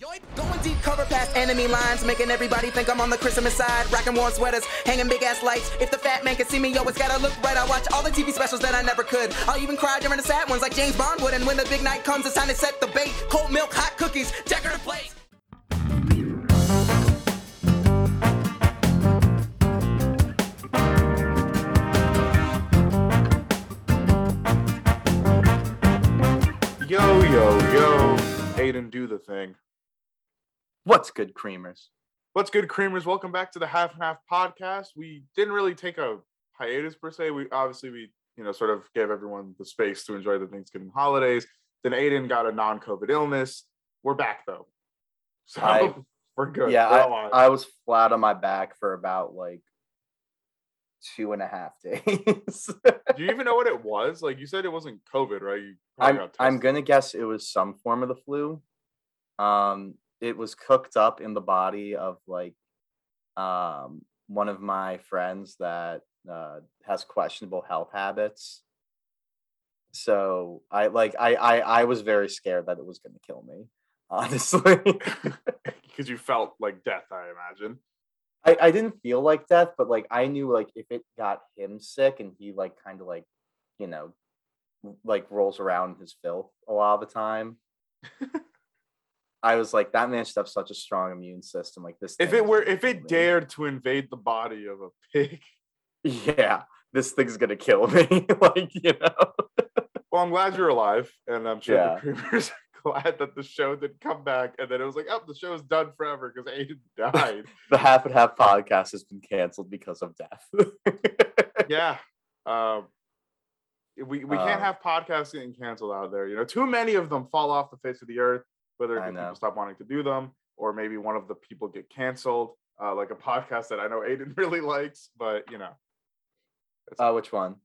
Yoip, going deep, cover past enemy lines, making everybody think I'm on the Christmas side. Rocking warm sweaters, hanging big ass lights. If the fat man can see me, yo, it's gotta look right. I watch all the TV specials that I never could. I'll even cry during the sad ones like James Bond would. And when the big night comes, it's time to set the bait. Cold milk, hot cookies, decorative plates. Yo, yo, yo. Aiden, do the thing. What's good, creamers? What's good, creamers? Welcome back to the Half and Half podcast. We didn't really take a hiatus per se. We obviously we, you know, sort of gave everyone the space to enjoy the Thanksgiving holidays. Then Aiden got a non-COVID illness. We're back though. So I- we're good. yeah, We're I. I was flat on my back for about like two and a half days. Do you even know what it was? Like you said it wasn't COVID, right? You I'm I'm gonna guess it was some form of the flu. Um, it was cooked up in the body of like um one of my friends that uh, has questionable health habits. So I like I I I was very scared that it was gonna kill me. Honestly. because you felt like death, I imagine. I, I didn't feel like death, but like I knew like if it got him sick and he like kind of like, you know, like rolls around in his filth a lot of the time. I was like, that man should have such a strong immune system. Like this. If it were if it me." dared to invade the body of a pig, yeah, this thing's gonna kill me. like you know. Well, I'm glad you're alive, and I'm sure Yeah. the creamers are glad that the show didn't come back, and then it was like, oh, the show's done forever because Aiden died. The half and half podcast has been canceled because of death. yeah, um, we we can't Um, have podcasts getting canceled out there. You know, too many of them fall off the face of the earth, whether because people stop wanting to do them, or maybe one of the people get canceled, uh, like a podcast that I know Aiden really likes, but you know, uh, which one?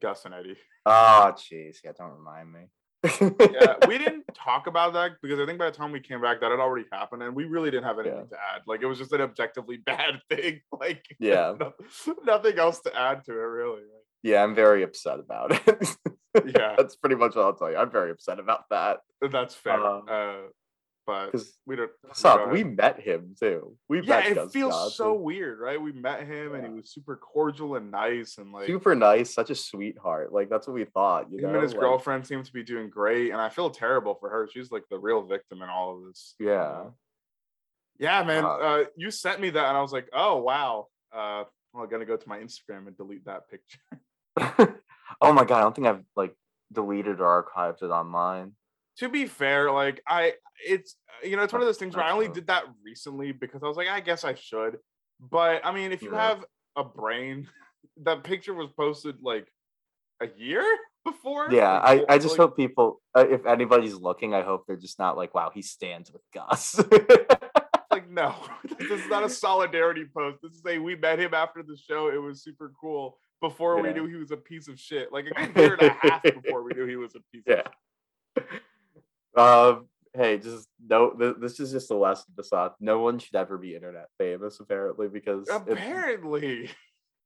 Gus and Eddie. Oh, jeez. Yeah, don't remind me. yeah, we didn't talk about that because I think by the time we came back, that had already happened, and we really didn't have anything Yeah. to add. Like it was just an objectively bad thing. Like Yeah. no- nothing else to add to it, really. Right? Yeah, I'm very upset about it. Yeah. That's pretty much what I'll tell you. I'm very upset about that. That's fair. Uh, Uh, but we don't. Stop. We met him too. We yeah, it Gus feels so weird, right? We met him, and he was super cordial and nice, and like super nice, such a sweetheart. Like that's what we thought. You him know, and his Like, girlfriend seem to be doing great, and I feel terrible for her. She's like the real victim in all of this. you Yeah. know? Yeah, man. Uh, Uh, you sent me that, and I was like, "Oh wow." Uh, well, I'm gonna go to my Instagram and delete that picture. oh my god, I don't think I've like deleted or archived it online. to be fair, like I, it's you know, it's one of those things where I only did that recently because I was like, I guess I should. But I mean, if you Yeah. have a brain, that picture was posted like a year before. Yeah, Like, I, I just like, hope people, uh, if anybody's looking, I hope they're just not like, wow, he stands with Gus. like no, this is not a solidarity post. This is a we met him after the show. It was super cool. Before we knew he was a piece of shit, like a good year and a half before we knew he was a piece of yeah. Um. Hey, just no. Th- this is just a lesson to Saad. No one should ever be internet famous, apparently, because Apparently,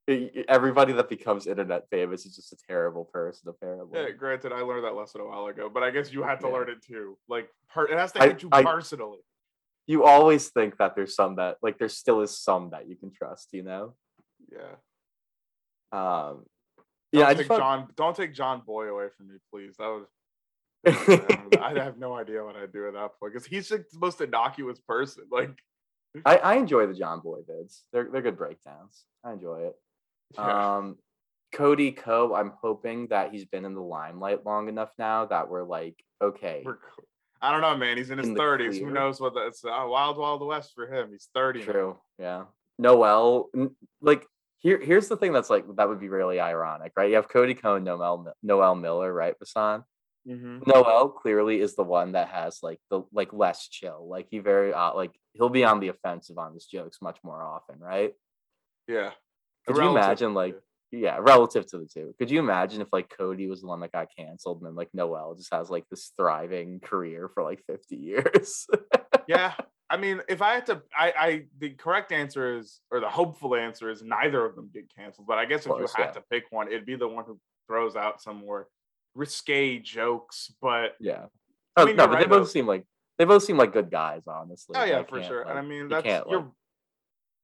everybody that becomes internet famous is just a terrible person. Apparently, yeah, granted, I learned that lesson a while ago, but I guess you had to Yeah. learn it too. Like, per- it has to hit you I- personally. you always think that there's some that like there still is some that you can trust. You know. Yeah. Um. Don't Yeah, I take John. Don't take John Boy away from me, please. That was. I have no idea what I'd do at that point because he's like the most innocuous person. Like, I, I enjoy the John Boy vids. They're they're good breakdowns. I enjoy it. yeah. Um, Cody Ko. I'm hoping that he's been in the limelight long enough now that we're like, okay, we're co- I don't know, man. He's in his in the thirties. Who knows what that's uh, wild, wild west for him. He's thirty. now. true, yeah. Noel, like here here's the thing that's like that would be really ironic, right? You have Cody Ko. and Noel Noel Miller, right, Vasant? Mhm. Noel clearly is the one that has like the like less chill. Like he very uh, like he'll be on the offensive on his jokes much more often, right? Yeah. Could you imagine like yeah, relative to the two? Could you imagine if like Cody was the one that got canceled and then like Noel just has like this thriving career for like 50 years? yeah. I mean, if I had to, I, I, the correct answer is, or the hopeful answer is, neither of them get canceled. But I guess if course, you had yeah. to pick one, it'd be the one who throws out some more risque jokes. But yeah. I Oh, mean, no, but right, they both though. seem like they both seem like good guys, honestly. Oh yeah, I for sure. and I like- mean you that's can't, you're like-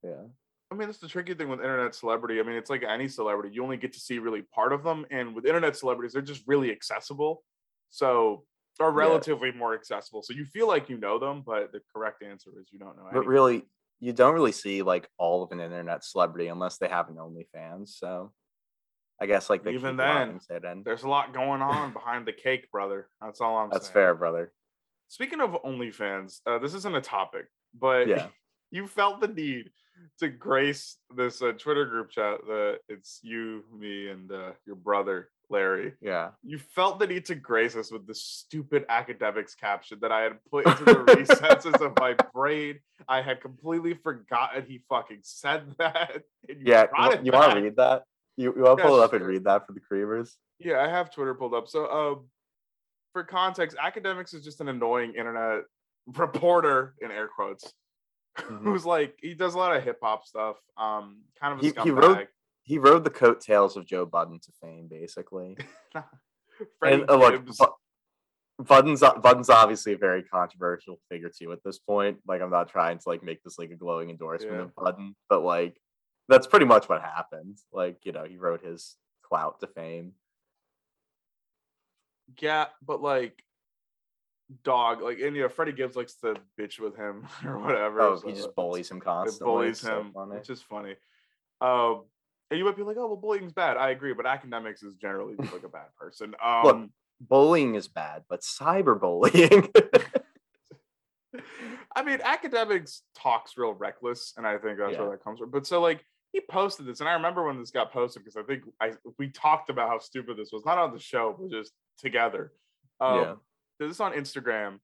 yeah. I mean, that's the tricky thing with internet celebrity. I mean, it's like any celebrity. You only get to see really part of them. And with internet celebrities, they're just really accessible. So, Yeah. relatively more accessible. So you feel like you know them, but the correct answer is you don't know. But anything. really, you don't really see like all of an internet celebrity unless they have an OnlyFans. So I guess like they Even then, there's a lot going on behind the cake, brother. That's all I'm That's saying. fair, brother. Speaking of OnlyFans, uh, this isn't a topic, but Yeah. you felt the need to grace this uh, Twitter group chat that it's you, me, and uh, your brother Larry. Yeah. You felt the need to grace us with the stupid Akademiks caption that I had put into the recesses of my brain. I had completely forgotten he fucking said that. Yeah. You, want to read that? You, you want to Yeah, pull it up and read that for the creamers? Yeah, I have Twitter pulled up. So, um, for context, Akademiks is just an annoying internet reporter in air quotes, Mhm. who's like he does a lot of hip hop stuff. Um, kind of a He- scumbag. he wrote- He rode the coattails of Joe Budden to fame, basically. And uh, look, Budden's Budden's obviously a very controversial figure too at this point. Like, I'm not trying to like make this like a glowing endorsement Yeah. of Budden, but like, that's pretty much what happened. Like, you know, he rode his clout to fame. yeah, but like, dog, like, and you know, Freddie Gibbs likes to bitch with him or whatever. Oh, so he just bullies him It constantly. bullies It's him, funny. which is funny. Um, and you might be like, "Oh, well, bullying's bad." I agree, but Akademiks is generally just like a bad person. Um, Look, bullying is bad, but cyberbullying. I mean, Akademiks talks real reckless, and I think that's Yeah. where that comes from. But so, like, he posted this, and I remember when this got posted because I think I we talked about how stupid this was, not on the show, but just together. Um, Yeah. This is on Instagram.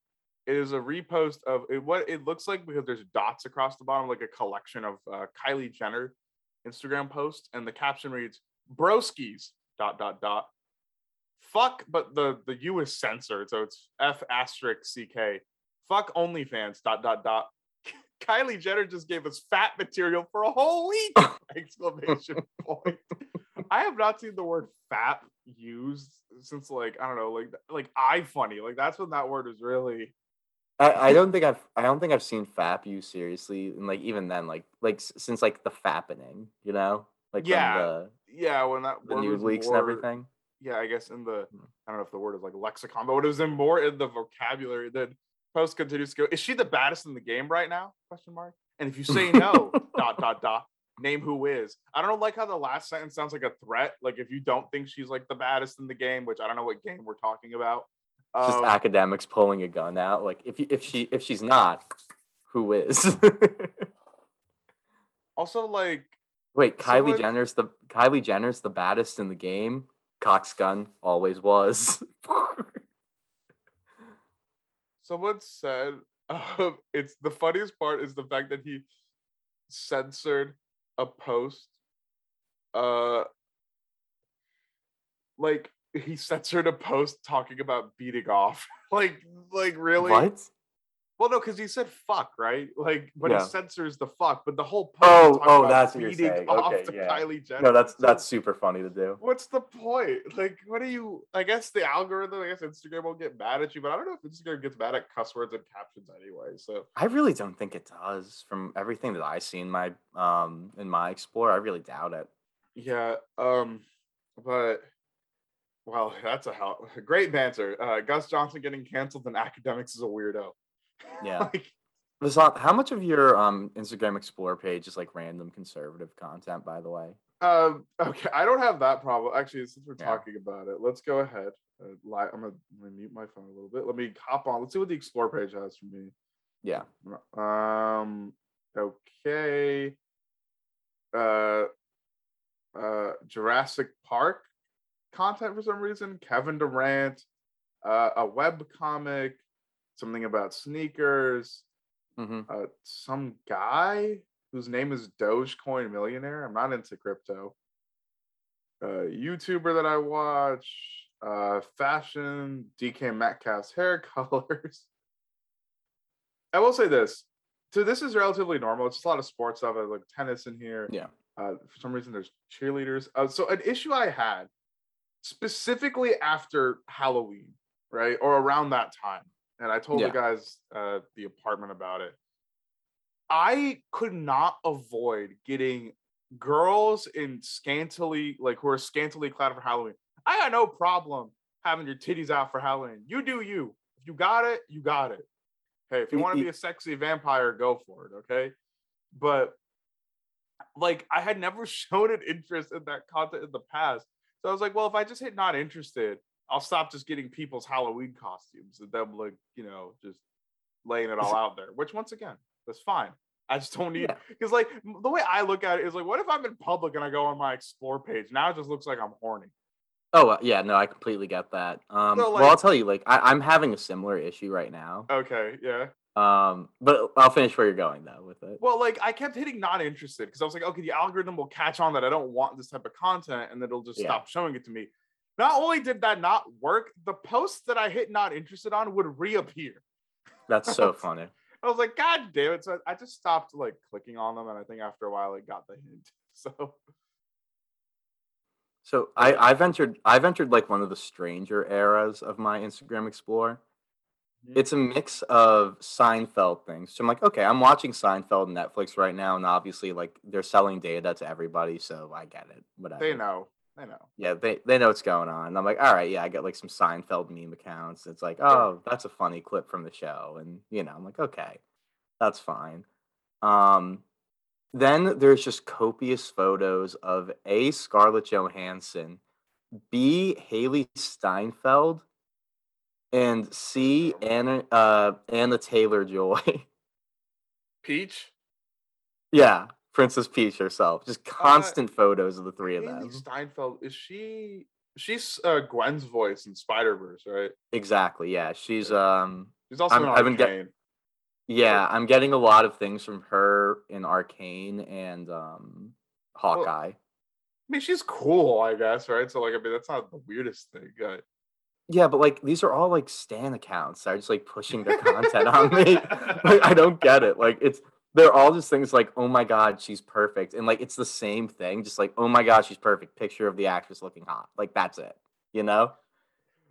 It is a repost of it, what it looks like because there's dots across the bottom, like a collection of uh, Kylie Jenner Instagram posts, and the caption reads "Broskies dot dot dot." Fuck, but the the U is censored, so it's F asterisk C K. Fuck OnlyFans dot dot dot. Kylie Jenner just gave us fat material for a whole week! Exclamation point. I have not seen the word fat used since like I don't know, like like iFunny. Like that's when that word was really I, I don't think I've I don't think I've seen FAP you seriously, and like even then, like like since like the fappening, you know, like Yeah, the, yeah when that the news leaks and everything. yeah, I guess in the Hmm. I don't know if the word is like lexicon, but it was in more in the vocabulary. Then post continues to go. Is she the baddest in the game right now? Question mark. And if you say no, dot dot dot, name who is. I don't like how the last sentence sounds like a threat. Like if you don't think she's like the baddest in the game, which I don't know what game we're talking about. Just Um, Akademiks pulling a gun out. Like if if she if she's not, who is? also, like Wait, Kylie Someone- Jenner's the Kylie Jenner's the baddest in the game. Cox gun always was. someone said um, it's the funniest part is the fact that he censored a post uh like he censored a post talking about beating off like like really what? well no because he said fuck right like but Yeah. he censors the fuck but the whole post Oh, oh, that's what you're saying. Okay, to yeah. Kylie Jenner. No, that's that's super funny to do. what's the point? Like, what do you? I guess the algorithm. I guess Instagram won't get mad at you, but I don't know if Instagram gets mad at cuss words and captions anyway. So I really don't think it does. From everything that I see in my um in my explore, I really doubt it. yeah, um, but well, that's a hell great banter. Uh, Gus Johnson getting canceled and Akademiks is a weirdo. Yeah. like, Vasant, how much of your um Instagram Explore page is like random conservative content, by the way? um, okay, I don't have that problem. Actually, since we're Yeah. talking about it, let's go ahead. Uh, I'm gonna, I'm gonna mute my phone a little bit. Let me hop on. Let's see what the explore page has for me. Yeah. Um. Okay. Uh. Uh. Jurassic Park content for some reason. Kevin Durant. Uh. A web comic. Something about sneakers. hmm Uh. Some guy whose name is Dogecoin Millionaire. I'm not into crypto. Uh. YouTuber that I watch. Uh. Fashion. DK Metcalf's hair colors. I will say this. So this is relatively normal. It's just a lot of sports stuff. There's like tennis in here. Yeah. Uh, for some reason, there's cheerleaders. Uh, so an issue I had specifically after Halloween, right, or around that time, and I told Yeah. the guys uh, the apartment about it. I could not avoid getting girls in scantily like who are scantily clad for Halloween. I got no problem having your titties out for Halloween. You do you. If you got it, you got it. Hey, if you want to be a sexy vampire, go for it. Okay, but like I had never shown an interest in that content in the past. So I was like, well, if I just hit not interested, I'll stop just getting people's Halloween costumes and them like, you know, just laying it all out there. Which once again, that's fine. I just don't need Yeah. because like the way I look at it is like, what if I'm in public and I go on my explore page? Now it just looks like I'm horny. Oh uh, yeah, no, I completely get that. Um, So, well, I'll tell you, like I, I'm having a similar issue right now. Okay, yeah. Um, but I'll finish where you're going though with it. Well, like I kept hitting not interested because I was like, okay, the algorithm will catch on that I don't want this type of content and then it'll just Yeah. stop showing it to me. Not only did that not work, the posts that I hit not interested on would reappear. That's so funny. I was like, God damn it. So I just stopped like clicking on them. And I think after a while it got the hint. So So I, I've entered I've entered like one of the stranger eras of my Instagram Explore. Mhm. It's a mix of Seinfeld things. So I'm like, okay, I'm watching Seinfeld on Netflix right now, and obviously like they're selling data to everybody, so I get it. Whatever. they know. They know. Yeah, they, they know what's going on. And I'm like, all right, yeah, I get like some Seinfeld meme accounts. It's like, oh, that's a funny clip from the show. And you know, I'm like, okay, that's fine. Um then there's just copious photos of A Scarlett Johansson, B Hailee Steinfeld, and C Anya uh Anya Taylor Joy. Peach. yeah, Princess Peach herself. Just constant photos of the three of Uh, them. Steinfeld. Is she she's uh Gwen's voice in Spider-Verse, right? Exactly. Yeah, she's um She's also in I've been get- Arcane. Yeah, I'm getting a lot of things from her in Arcane and um Hawkeye. I mean, she's cool, I guess, right? So like I mean that's not the weirdest thing. Uh, yeah, but like these are all like Stan accounts that are just like pushing their content on me. Like I don't get it. Like it's they're all just things like, oh my god, she's perfect. And like it's the same thing, just like, oh my god, she's perfect. Picture of the actress looking hot. Like that's it. You know?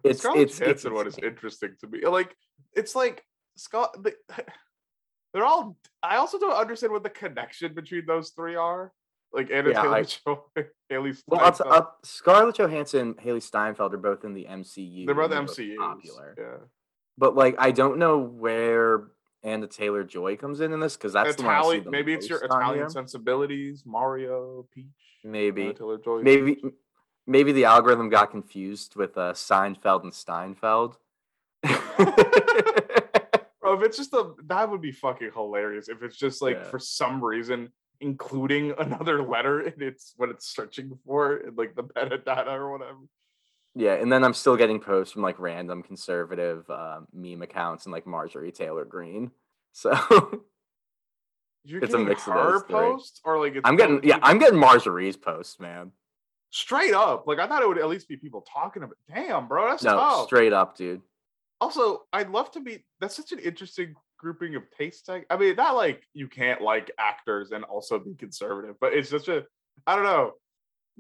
It's Scarlett it's, it's one is interesting to me. Like it's like Scott. They're all. I also don't understand what the connection between those three are. Like Anya Yeah, I- Taylor-Joy, Hailee Well, Steinfeld. I'll- Scarlett Johansson Hailee Steinfeld are both in the MCU. they're both MCUs. popular. Yeah. But like, I don't know where Anya Taylor Joy comes in in this because that's the one I see Italian. Maybe it's your Italian here. sensibilities. Mario, Peach, Maybe, Taylor Joy. maybe, maybe the algorithm got confused with uh, Seinfeld and Steinfeld. Bro, if it's just a that would be fucking hilarious. If it's just like Yeah. for some reason including another letter and it's what it's searching for in like the metadata or whatever. yeah, and then I'm still getting posts from like random conservative uh, meme accounts and like Marjorie Taylor Greene. So You're It's a mix of those three. or like it's I'm getting, yeah, I'm getting Marjorie's posts, man. straight up. Like I thought it would at least be people talking about. Damn, bro, that's No, tough. straight up, dude. Also, I'd love to be. That's such an interesting grouping of taste. I mean, not like you can't like actors and also be conservative, but it's such a. I don't know.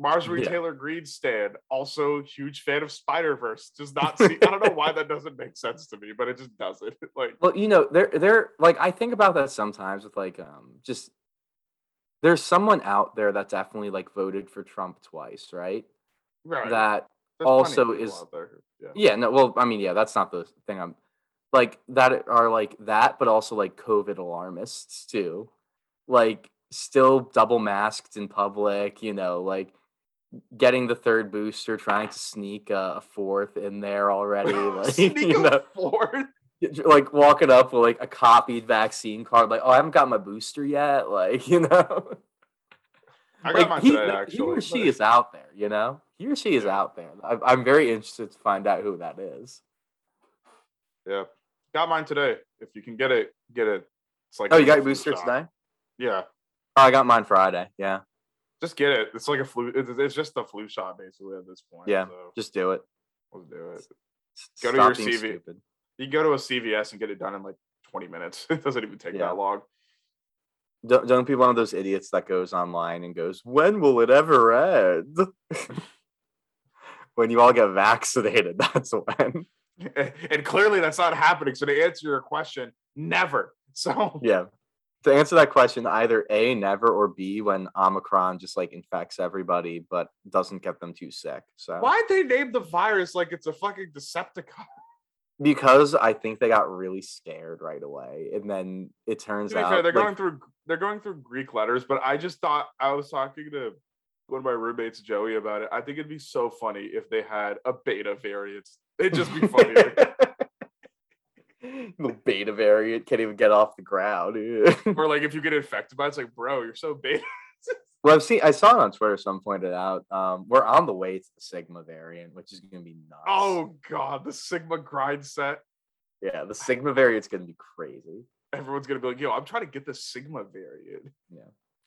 Marjorie Yeah. Taylor Greene stand, also huge fan of Spider Verse. Does not see. I don't know why that doesn't make sense to me, but it just doesn't. Like, Well, you know, there there like I think about that sometimes with like um just there's someone out there that definitely like voted for Trump twice, right? right. That There's also is- out there who- yeah. yeah, no, well, I mean, yeah, that's not the thing I'm like that are like that, but also like COVID alarmists too. Like still double masked in public, you know, like getting the third booster, trying to sneak a, a fourth in there already. Like, Sneak you a know, fourth. like walking up with like a copied vaccine card, like, oh, I haven't got my booster yet. Like, you know, I got like, mine he, today, he actually. or she is out there, you know, he or she is Yeah. out there. I, I'm very interested to find out who that is. Yeah, got mine today. If you can get it, get it. It's like Oh, you got your booster shot. today? Yeah, Oh, I got mine Friday. Yeah, just get it. It's like a flu. It's, it's just a flu shot basically at this point. Yeah. so just do it. let's do it. Go to stop your being CV. stupid. You can go to a CVS and get it done in like 20 minutes. It doesn't even take Yeah. that long. Don't don't be one of those idiots that goes online and goes, "When will it ever end?" when you all get vaccinated, that's when. and clearly that's not happening. So to answer your question, never. So Yeah. To answer that question, either A, never, or B, when Omicron just like infects everybody but doesn't get them too sick. So why'd they name the virus like it's a fucking Decepticon? because I think they got really scared right away. And then it turns out fair, they're like, going through they're going through Greek letters, but I just thought I was talking to one of my roommates, Joey, about it. I think it'd be so funny if they had a beta variant. It'd just be funny. the beta variant can't even get off the ground. or like if you get infected by it, it's like, bro, you're so beta. well, I've seen I saw it on Twitter. Someone pointed out um, we're on the way to the Sigma variant, which is going to be nuts. Oh god, the Sigma grind set. yeah, the Sigma variant's going to be crazy. Everyone's gonna be like, yo, I'm trying to get the Sigma variant.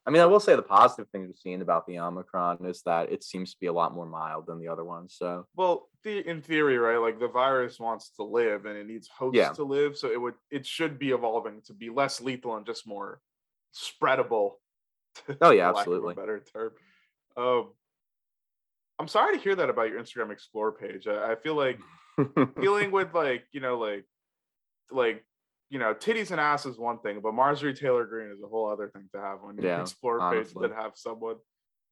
I mean, I will say the positive thing we've seen about the Omicron is that it seems to be a lot more mild than the other ones. So Well, the, in theory, right? Like the virus wants to live and it needs hosts Yeah. to live, so it would it should be evolving to be less lethal and just more spreadable. Oh, yeah, for lack a absolutely. better term. Um, I'm sorry to hear that about your Instagram Explore page. I, I feel like dealing with like you know like like you know titties and ass is one thing, but Marjorie Taylor Greene is a whole other thing to have on your Yeah, Explore honestly. page that have someone.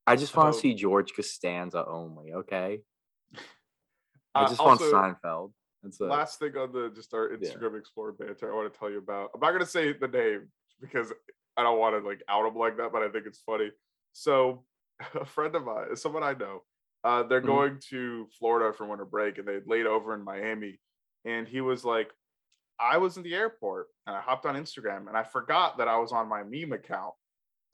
I just want Oh. to see George Costanza only. Okay, I Uh, just want also- Seinfeld. That's it. last thing on the just our Yeah. Instagram Explorer banter I want to tell you about. I'm not gonna say the name because I don't want to like out him like that, but I think it's funny. So a friend of mine, someone I know, uh, they're Mhm. going to Florida for winter break and they laid over in Miami. And he was like, I was in the airport and I hopped on Instagram and I forgot that I was on my meme account.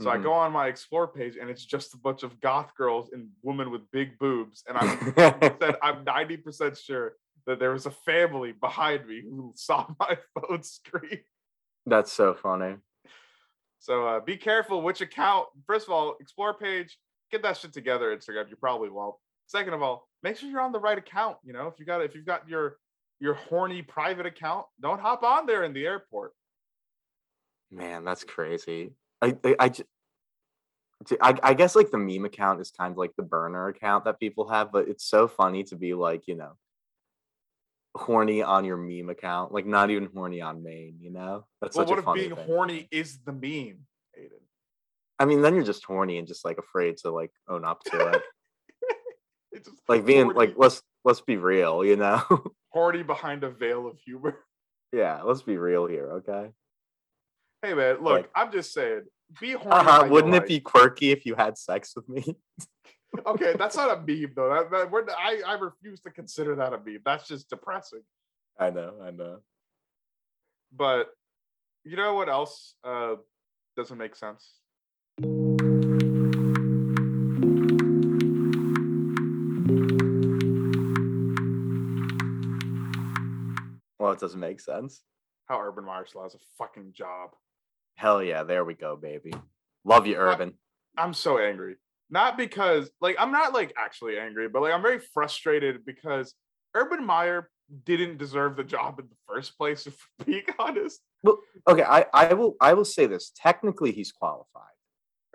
So I Mhm. go on my explore page and it's just a bunch of goth girls and women with big boobs. And I'm said I'm 90% sure that there was a family behind me who saw my phone screen. That's so funny. So uh, be careful which account. First of all, explore page, get that shit together, Instagram. You probably won't. Second of all, make sure you're on the right account. You know, if you got if you've got your your horny private account, don't hop on there in the airport. Man, that's crazy. I I, I, I I guess like the meme account is kind of like the burner account that people have, but it's so funny to be like, you know, horny on your meme account, like not even horny on main, you know? That's well, such what a if funny being thing. horny is the meme, Aiden? I mean, then you're just horny and just like afraid to like own up to it. Like being horny, like let's let's be real, you know? horny behind a veil of humor. yeah, let's be real here, okay? Hey man, look, Like- I'm just saying, be horny. Uh-huh. Wouldn't it like. be quirky if you had sex with me? okay, that's not a meme though. That, that we're, I I refuse to consider that a meme. That's just depressing. I know, I know. But you know what else uh, doesn't make sense? It doesn't make sense. How Urban Meyer still has a fucking job. Hell yeah, there we go, baby. Love you, Urban. I'm so angry. Not because like I'm not like actually angry, but like I'm very frustrated because Urban Meyer didn't deserve the job in the first place. If we're being honest, Well, Okay, I, I will I will say this. Technically, he's qualified.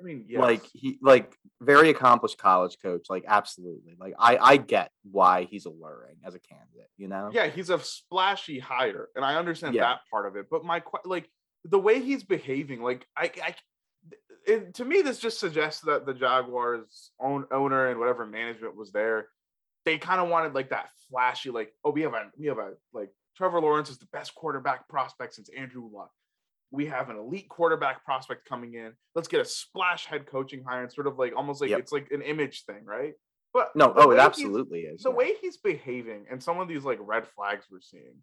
I mean, yes. Like he like very accomplished college coach. Like absolutely. Like I I get why he's alluring as a candidate. You know. yeah, he's a splashy hire, and I understand Yeah. that part of it. But my like the way he's behaving, like I, I it, to me, this just suggests that the Jaguars own owner and whatever management was there, they kind of wanted like that flashy, like oh we have a we have a like Trevor Lawrence is the best quarterback prospect since Andrew Luck. We have an elite quarterback prospect coming in. Let's get a splash head coaching hire and sort of like almost like Yep. it's like an image thing, right? But No, oh, it absolutely is. the yeah. way he's behaving and some of these like red flags we're seeing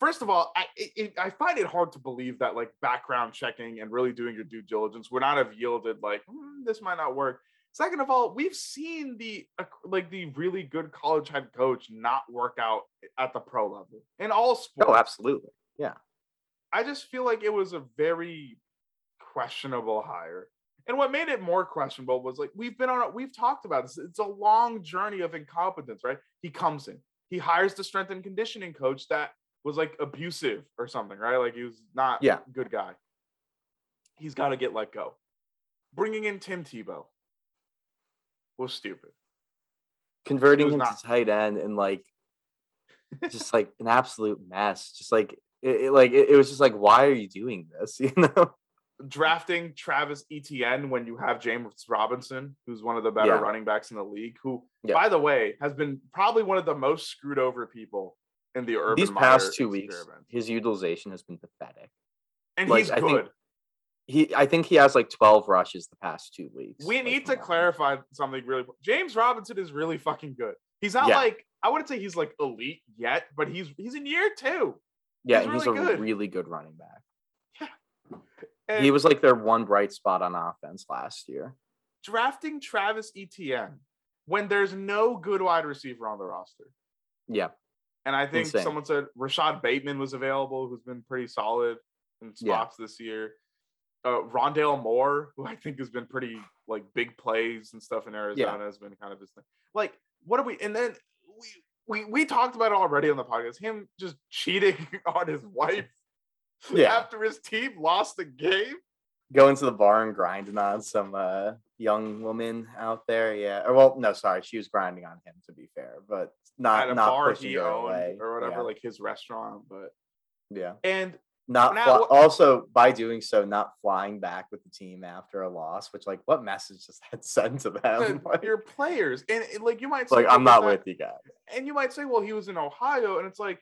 first of all I, it, I find it hard to believe that like background checking and really doing your due diligence would not have yielded like "Hmm, this might not work second of all we've seen the uh, like the really good college head coach not work out at the pro level in all sports Oh, absolutely. I just feel like it was a very questionable hire. And what made it more questionable was like we've been on a, we've talked about this. It's a long journey of incompetence, right? He comes in, he hires the strength and conditioning coach that was like abusive or something, right? Like he was not Yeah. a good guy. He's got to get let go. Bringing in Tim Tebow was stupid. Converting was him not- to tight end and like just like an absolute mess. Just like it, it- like it, it was just like, why are you doing this? You know? drafting Travis Etienne when you have James Robinson, who's one of the better Yeah. running backs in the league, who, Yeah. by the way, has been probably one of the most screwed over people in the urban These past two weeks, his utilization has been pathetic. and like, he's I think good. He, I think he has like twelve rushes the past two weeks. we like, need to clarify something really. James Robinson is really fucking good. He's not Yeah. like I wouldn't say he's like elite yet, but he's he's in year two. Yeah, he's and he's really a good. really good running back. And He was like their one bright spot on offense last year. drafting Travis Etienne when there's no good wide receiver on the roster. Yeah, And I think Insane. someone said Rashod Bateman was available, who's been pretty solid in Yeah. spots this year. Uh, Rondale Moore, who I think has been pretty like big plays and stuff in Arizona, has been kind of his thing. Like, what are we? And then we we we talked about it already on the podcast. Him just cheating on his wife Yeah. after his team lost the game. going to the bar and grinding on some uh, young woman out there. Yeah, or well, no, sorry, she was grinding on him to be fair, but not at a not bar pushing he her owned away or whatever, Yeah. like his restaurant. But yeah. and Not Now fly- what- also by doing so, not flying back with the team after a loss. Which, like, what message does that send to them? Like, your players and and, like you might say, like, I'm not with you guys. and you might say, well, he was in Ohio, and it's like,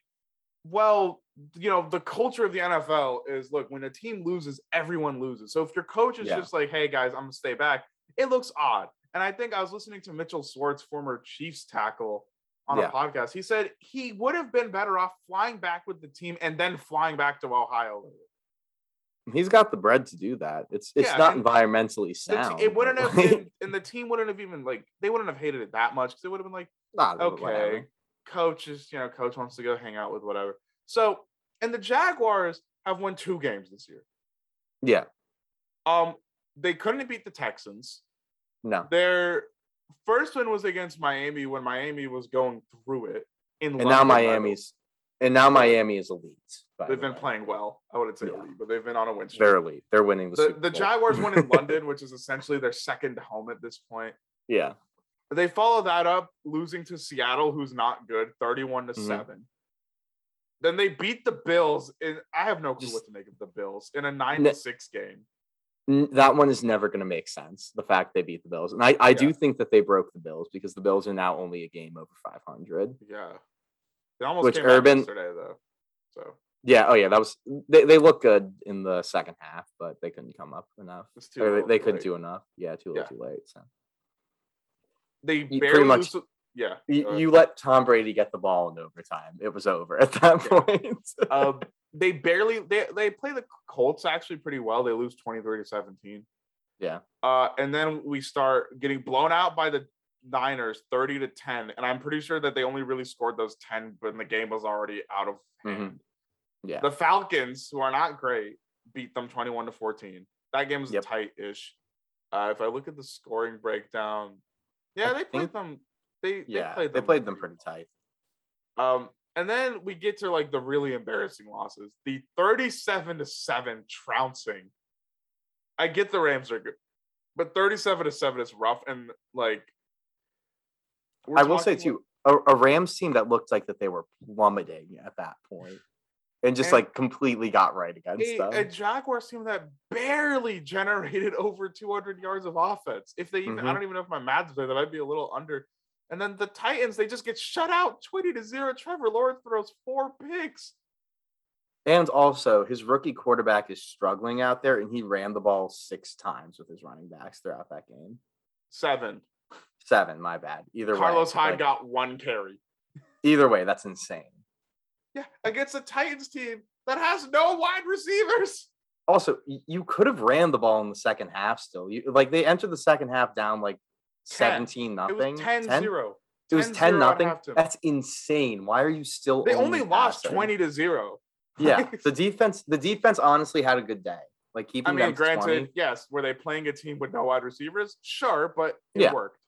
well, you know, the culture of the NFL is look, when a team loses, everyone loses. So if your coach is Yeah. just like, hey guys, I'm gonna stay back, it looks odd. And I think I was listening to Mitchell Schwartz, former Chiefs tackle, on Yeah. a podcast. He said he would have been better off flying back with the team and then flying back to Ohio later. He's got the bread to do that. It's it's Yeah, not environmentally sound. te- it wouldn't have been, and the team wouldn't have even like they wouldn't have hated it that much because it would have been like, nah, okay, whatever. coach is, you know, coach wants to go hang out with whatever. So, and the Jaguars have won two games this year. Yeah. Um, they couldn't beat the Texans. No. Their first win was against Miami when Miami was going through it. In And now London. Miami's and now Miami is elite. they've the been way. playing well. I wouldn't say Yeah. elite, but they've been on a win streak. They're elite. They're winning the, The, Super the. Jaguars won in London, which is essentially their second home at this point. Yeah. They follow that up losing to Seattle, who's not good, 31 to Mhm. 7. Then they beat the Bills. In, I have no clue Just- what to make of the Bills in a nine to six game. That one is never going to make sense. The fact they beat the Bills, and I, I do think that they broke the Bills because the Bills are now only a game over 500. Yeah. They almost Which came Urban- yesterday, though. So Yeah. Oh yeah, that was they. They look good in the second half, but they couldn't come up enough. it's too they, they couldn't late. do enough. Yeah, too little, Yeah. too late. So They pretty barely much- lose yeah. you, you let Tom Brady get the ball in overtime. It was over at that Yeah. point. um, they barely they they play the Colts actually pretty well. They lose 23 to 17. yeah. Uh, and then we start getting blown out by the Niners 30 to 10. And I'm pretty sure that they only really scored those 10 when the game was already out of hand. Yeah. The Falcons, who are not great, beat them 21 to 14. That game was Yep. tight-ish. Uh, if I look at the scoring breakdown, yeah, I they played them. They yeah. they played them, They played them pretty tight. Um, and then we get to like the really embarrassing losses. The 37 to 7 trouncing. I get the Rams are good, but 37 to 7 is rough. And like I will say too, a, a Rams team that looked like that they were plummeting at that point, and just And like completely got right against a, them. a Jaguars team that barely generated over 200 yards of offense. If they even, I Mhm. don't even know if my math's there, that might be a little under. And then the Titans, they just get shut out 20 to 0. Trevor Lawrence throws four picks. And also, his rookie quarterback is struggling out there, and he ran the ball six times with his running backs throughout that game. Seven. Seven, my bad. Either Carlos way, Carlos Hyde like, got one carry. either way, that's insane. Yeah, against a Titans team that has no wide receivers. Also, you could have ran the ball in the second half. Still, you like they entered the second half down like 10. seventeen It nothing. was 10 0. It was 10-0 ten at nothing. That's insane. Why are you still? They only lost passing? 20 to 0. Yeah, the defense. The defense honestly had a good day. Like keeping I mean, them granted, 20. yes, were they playing a team with no wide receivers? Sure, but it Yeah. worked.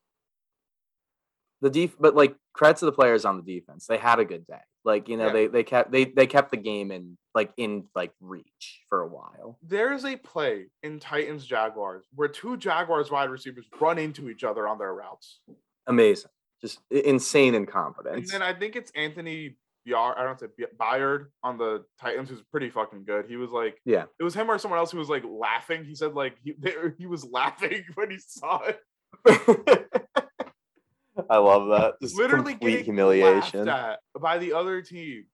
The def but like credit to the players on the defense they had a good day like you know Yeah. they they kept they they kept the game in like in like reach for a while There is a play in Titans Jaguars where two Jaguars wide receivers run into each other on their routes. amazing just insane And incompetence then I think it's Anthony Byard, I don't say Byard on the Titans, who's pretty fucking good. He was like, Yeah. it was him or someone else who was like laughing. He said like he they, he was laughing when he saw it. I love that. Just literally complete humiliation. by the other team.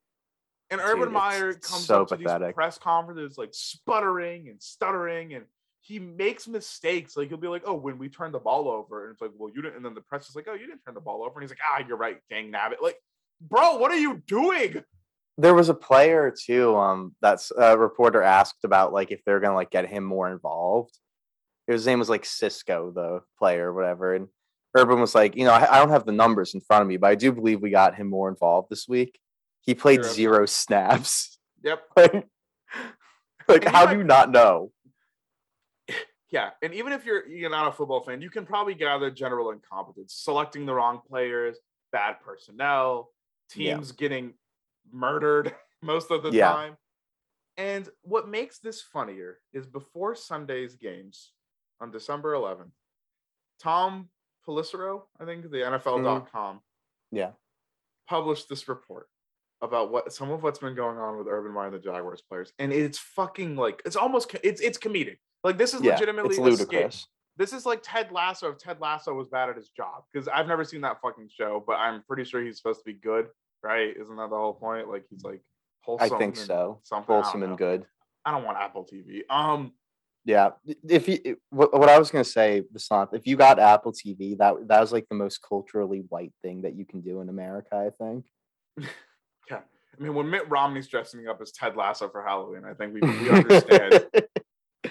And Urban Meyer comes so up to these pathetic. press conferences like sputtering and stuttering, and he makes mistakes. Like he'll be like, "Oh, when we turned the ball over," and it's like, "Well, you didn't." And then the press is like, "Oh, you didn't turn the ball over," and he's like, "Ah, you're right, dang nabbit." Like, bro, what are you doing? There was a player too. Um, that's a reporter asked about like if they're gonna like get him more involved. His name was like Cisco, the player, or whatever. And Urban was like, you know, I, I don't have the numbers in front of me, but I do believe we got him more involved this week. He played zero snaps. Yep. like, like how he do you not know? Yeah, and even if you're you're not a football fan, you can probably gather general incompetence, selecting the wrong players, bad personnel, Yeah. teams getting murdered most of the Yeah. time. And what makes this funnier is before Sunday's games on December 11th, Tom Pelissero, I think the NFL.com, Yeah. published this report about what some of what's been going on with Urban Meyer and the Jaguars players, and it's fucking like it's almost it's it's comedic. Like this is Yeah, legitimately it's skit. ludicrous. This is like Ted Lasso. If Ted Lasso was bad at his job, because I've never seen that fucking show, but I'm pretty sure he's supposed to be good, right? Isn't that the whole point? Like he's like wholesome. I think so. Something Wholesome and good. I don't want Apple TV. Um, Yeah. If you what, I was gonna say, Vasant, if you got Apple TV, that that was like the most culturally white thing that you can do in America, I think. yeah. I mean, when Mitt Romney's dressing up as Ted Lasso for Halloween, I think we, we understand.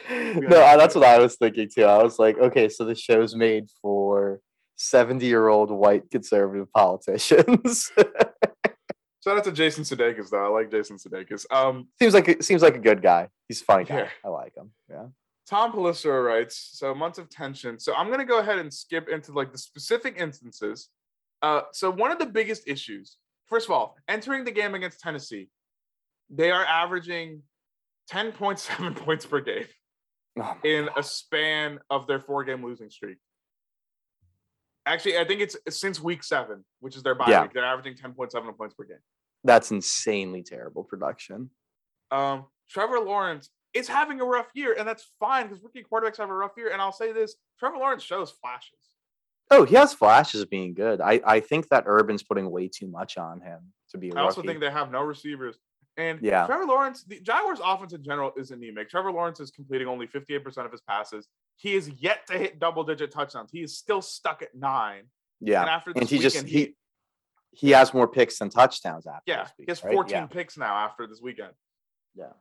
no, that's what I was thinking too. I was like, okay, so the show's made for 70 year old white conservative politicians. Shout out to Jason Sudeikis though. I like Jason Sudeikis. Um, seems like a- seems like a good guy. He's a funny guy. Yeah. I like him. Yeah. Tom Pelissero writes, so months of tension. So I'm gonna go ahead and skip into like the specific instances. Uh, so one of the biggest issues, first of all, entering the game against Tennessee, they are averaging 10.7 points per game Oh in God. a span of their four-game losing streak. Actually, I think it's since week seven, which is their bye Yeah. week. They're averaging 10.7 points per game. That's insanely terrible production. Um, Trevor Lawrence is having a rough year, and that's fine because rookie quarterbacks have a rough year. And I'll say this: Trevor Lawrence shows flashes. Oh, he has flashes of being good. I, I think that Urban's putting way too much on him to be a I also think they have no receivers. And Yeah. Trevor Lawrence, the Jaguars' offense in general is anemic. Trevor Lawrence is completing only 58% of his passes. He is yet to hit double-digit touchdowns. He is still stuck at nine. yeah. And after this and he just weekend, he he has more picks than touchdowns after yeah, week, he has right? 14 Yeah. picks now after this weekend. Yeah.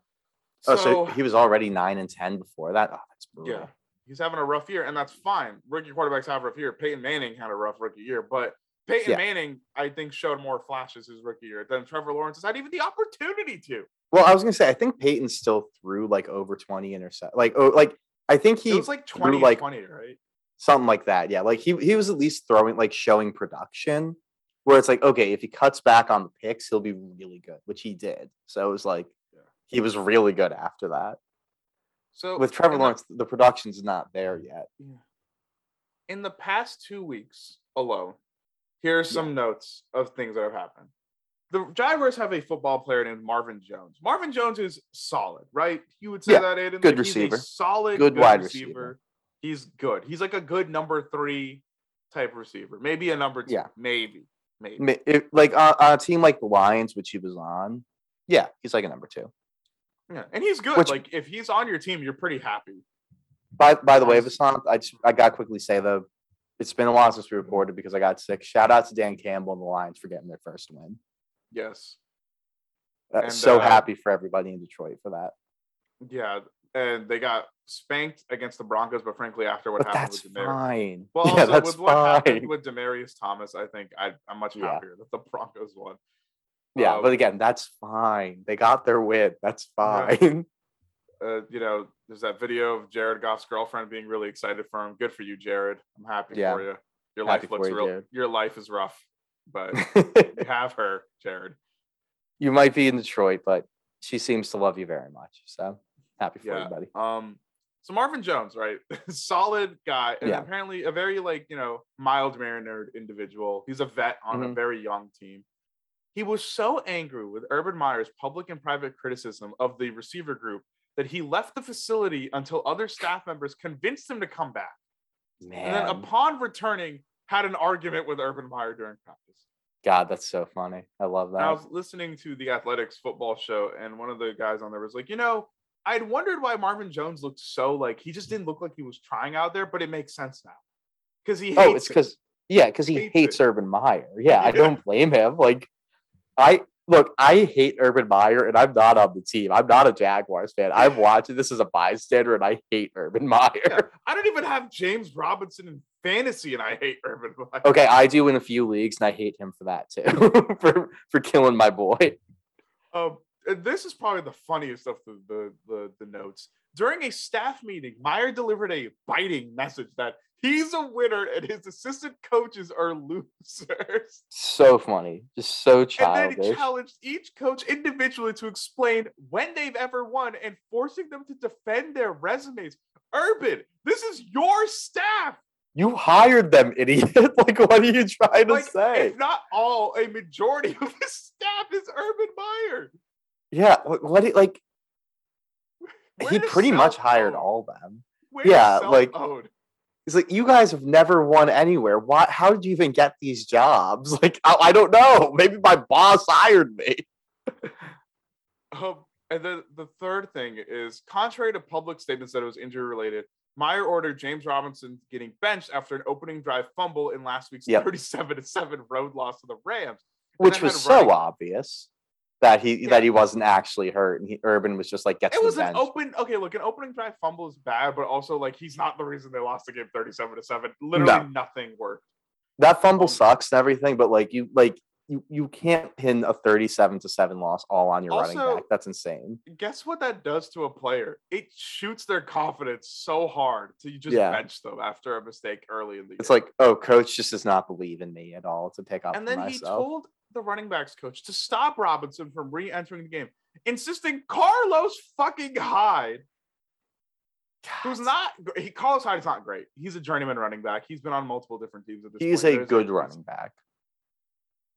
Oh, so, oh, so he was already nine and ten before that. Oh, that's brutal. yeah, he's having a rough year, and that's fine. Rookie quarterbacks have a rough year. Peyton Manning had a rough rookie year, but Peyton Yeah. Manning, I think, showed more flashes his rookie year than Trevor Lawrence has had even the opportunity to. Well, I was gonna say I think Peyton still threw like over twenty intercept. Like oh, like I think he it was like 20 like- 20, right? something like that. Yeah, like he he was at least throwing like showing production where it's like okay, if he cuts back on the picks, he'll be really good, which he did. So it was like. He was really good after that. So With Trevor in the- Lawrence, the production's not there yet. Yeah. In the past two weeks alone, here are some notes of things that have happened. The Jaguars have a football player named Marvin Jones. Marvin Jones is solid, right? You would say Yeah, that, Aiden? good Like, he's a receiver. solid, Good good, wide receiver. receiver. He's good. He's like a good number three type receiver. Maybe a number two. Yeah. Maybe. Maybe. It- like on, on a team like the Lions, which he was on, yeah, he's like a number two. Yeah. And he's good. Which- like if he's on your team, you're pretty happy. By by the way. Vasant, I just I got to quickly say though, it's been a while since we recorded because I got sick. Shout out to Dan Campbell and the Lions for getting their first win. Yes. Uh, And, so uh, happy for everybody in Detroit for that. Yeah. And they got spanked against the Broncos, but frankly, after what But happened that's with Demar- fine. Well, yeah, with what happened fine. with Demaryius Thomas, I think I, I'm much Yeah. happier that the Broncos won. Yeah, but um, again, that's fine. They got their win. That's Yeah. fine. Uh, you know, there's that video of Jared Goff's girlfriend being really excited for him. Good for you, Jared. I'm happy Yeah. for you. Your Happy life looks you, real. Jared. Your life is rough, but you have her, Jared. you might be in Detroit, but she seems to love you very much. So happy for Yeah. you, buddy. Um, so Marvin Jones, right? Solid guy, and Yeah. apparently a very like you know mild mannered individual. He's a vet on a Mhm. very young team. He was so angry with Urban Meyer's public and private criticism of the receiver group that he left the facility until other staff members convinced him to come back. Man, And then upon returning, had an argument with Urban Meyer during practice. God, that's so funny. I love And I was listening to the athletics football show, and one of the guys on there was like, you know, I'd wondered why Marvin Jones looked so like he just didn't look like he was trying out there, but it makes sense now. Because oh, he hates Oh, it's it. because yeah, because he Hates hates. Urban Meyer. Yeah, I don't blame him. Like, I look, I hate Urban Meyer, and I'm not on the team. I'm not a Jaguars fan. I'm watching this as a bystander, and I hate Urban Meyer. Yeah, I don't even have James Robinson in fantasy, and I hate Urban Meyer. Okay, I do in a few leagues, and I hate him for that too, for for killing my boy. Um, this is probably the funniest of the, the the the notes. During a staff meeting, Meyer delivered a biting message that he's a winner and his assistant coaches are losers. So funny, just so And then he challenged each coach individually to explain when they've ever won and forcing them to defend their resumes. Urban, this is your staff. You hired them, idiot. like, what are you trying to say? if not all, a majority of the staff is Urban Meyer. Yeah, what, what like he pretty much hired self-own? all them. Where yeah, like- self-own? He's like, you guys have never won anywhere. Why? How did you even get these jobs? Like, I, I don't know. Maybe my boss hired me. Um, and then the third thing is contrary to public statements that it was injury related, Meyer ordered James Robinson getting benched after an opening drive fumble in last week's Yep. 37 to 7 road loss to the Rams. And Which was so running- obvious that he Yeah. that he wasn't actually hurt, and he, Urban was just like, get to It was an bench. open okay, look, an opening drive fumble is bad, but also like he's not the reason they lost the game 37 to 7. Literally No. nothing worked. that fumble um, sucks and everything, but like you like you you can't pin a thirty-seven to seven loss all on your running back. That's insane. Guess what that does to a player? It shoots their confidence so hard to you just Yeah. bench them after a mistake early in the It's game. like, oh, coach just does not believe in me at all to pick up and then he told the running backs coach to stop Robinson from re-entering the game, insisting Carlos fucking Hyde, who's not he Carlos Hyde is not great. He's a journeyman running back. He's been on multiple different teams at this He's point. a There's good he's- running back.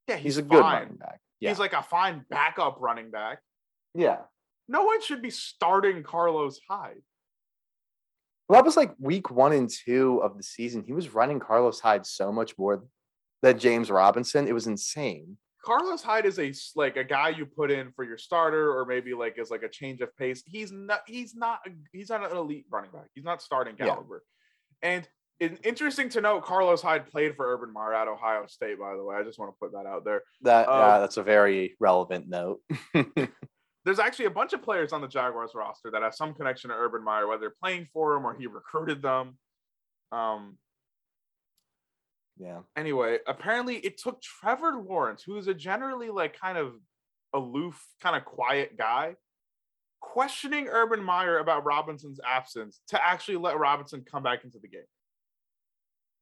Yeah, He's, he's, a good fine. running back. Yeah. He's like a fine backup running back. yeah. No one should be starting Carlos Hyde. Well, that was like week one and two of the season. He was running Carlos Hyde so much more than James Robinson. It was insane. Carlos Hyde is a like a guy you put in for your starter or maybe like as like a change of pace. He's not he's not he's not an elite running back. He's not starting Yeah. caliber. And it, interesting to note, Carlos Hyde played for Urban Meyer at Ohio State. By the way, I just want to put that out there. That Um, yeah, that's a very relevant note. There's actually a bunch of players on the Jaguars roster that have some connection to Urban Meyer, whether they're playing for him or he recruited them. Um. yeah. Anyway, apparently it took Trevor Lawrence, who is a generally like kind of aloof, kind of quiet guy, questioning Urban Meyer about Robinson's absence to actually let Robinson come back into the game.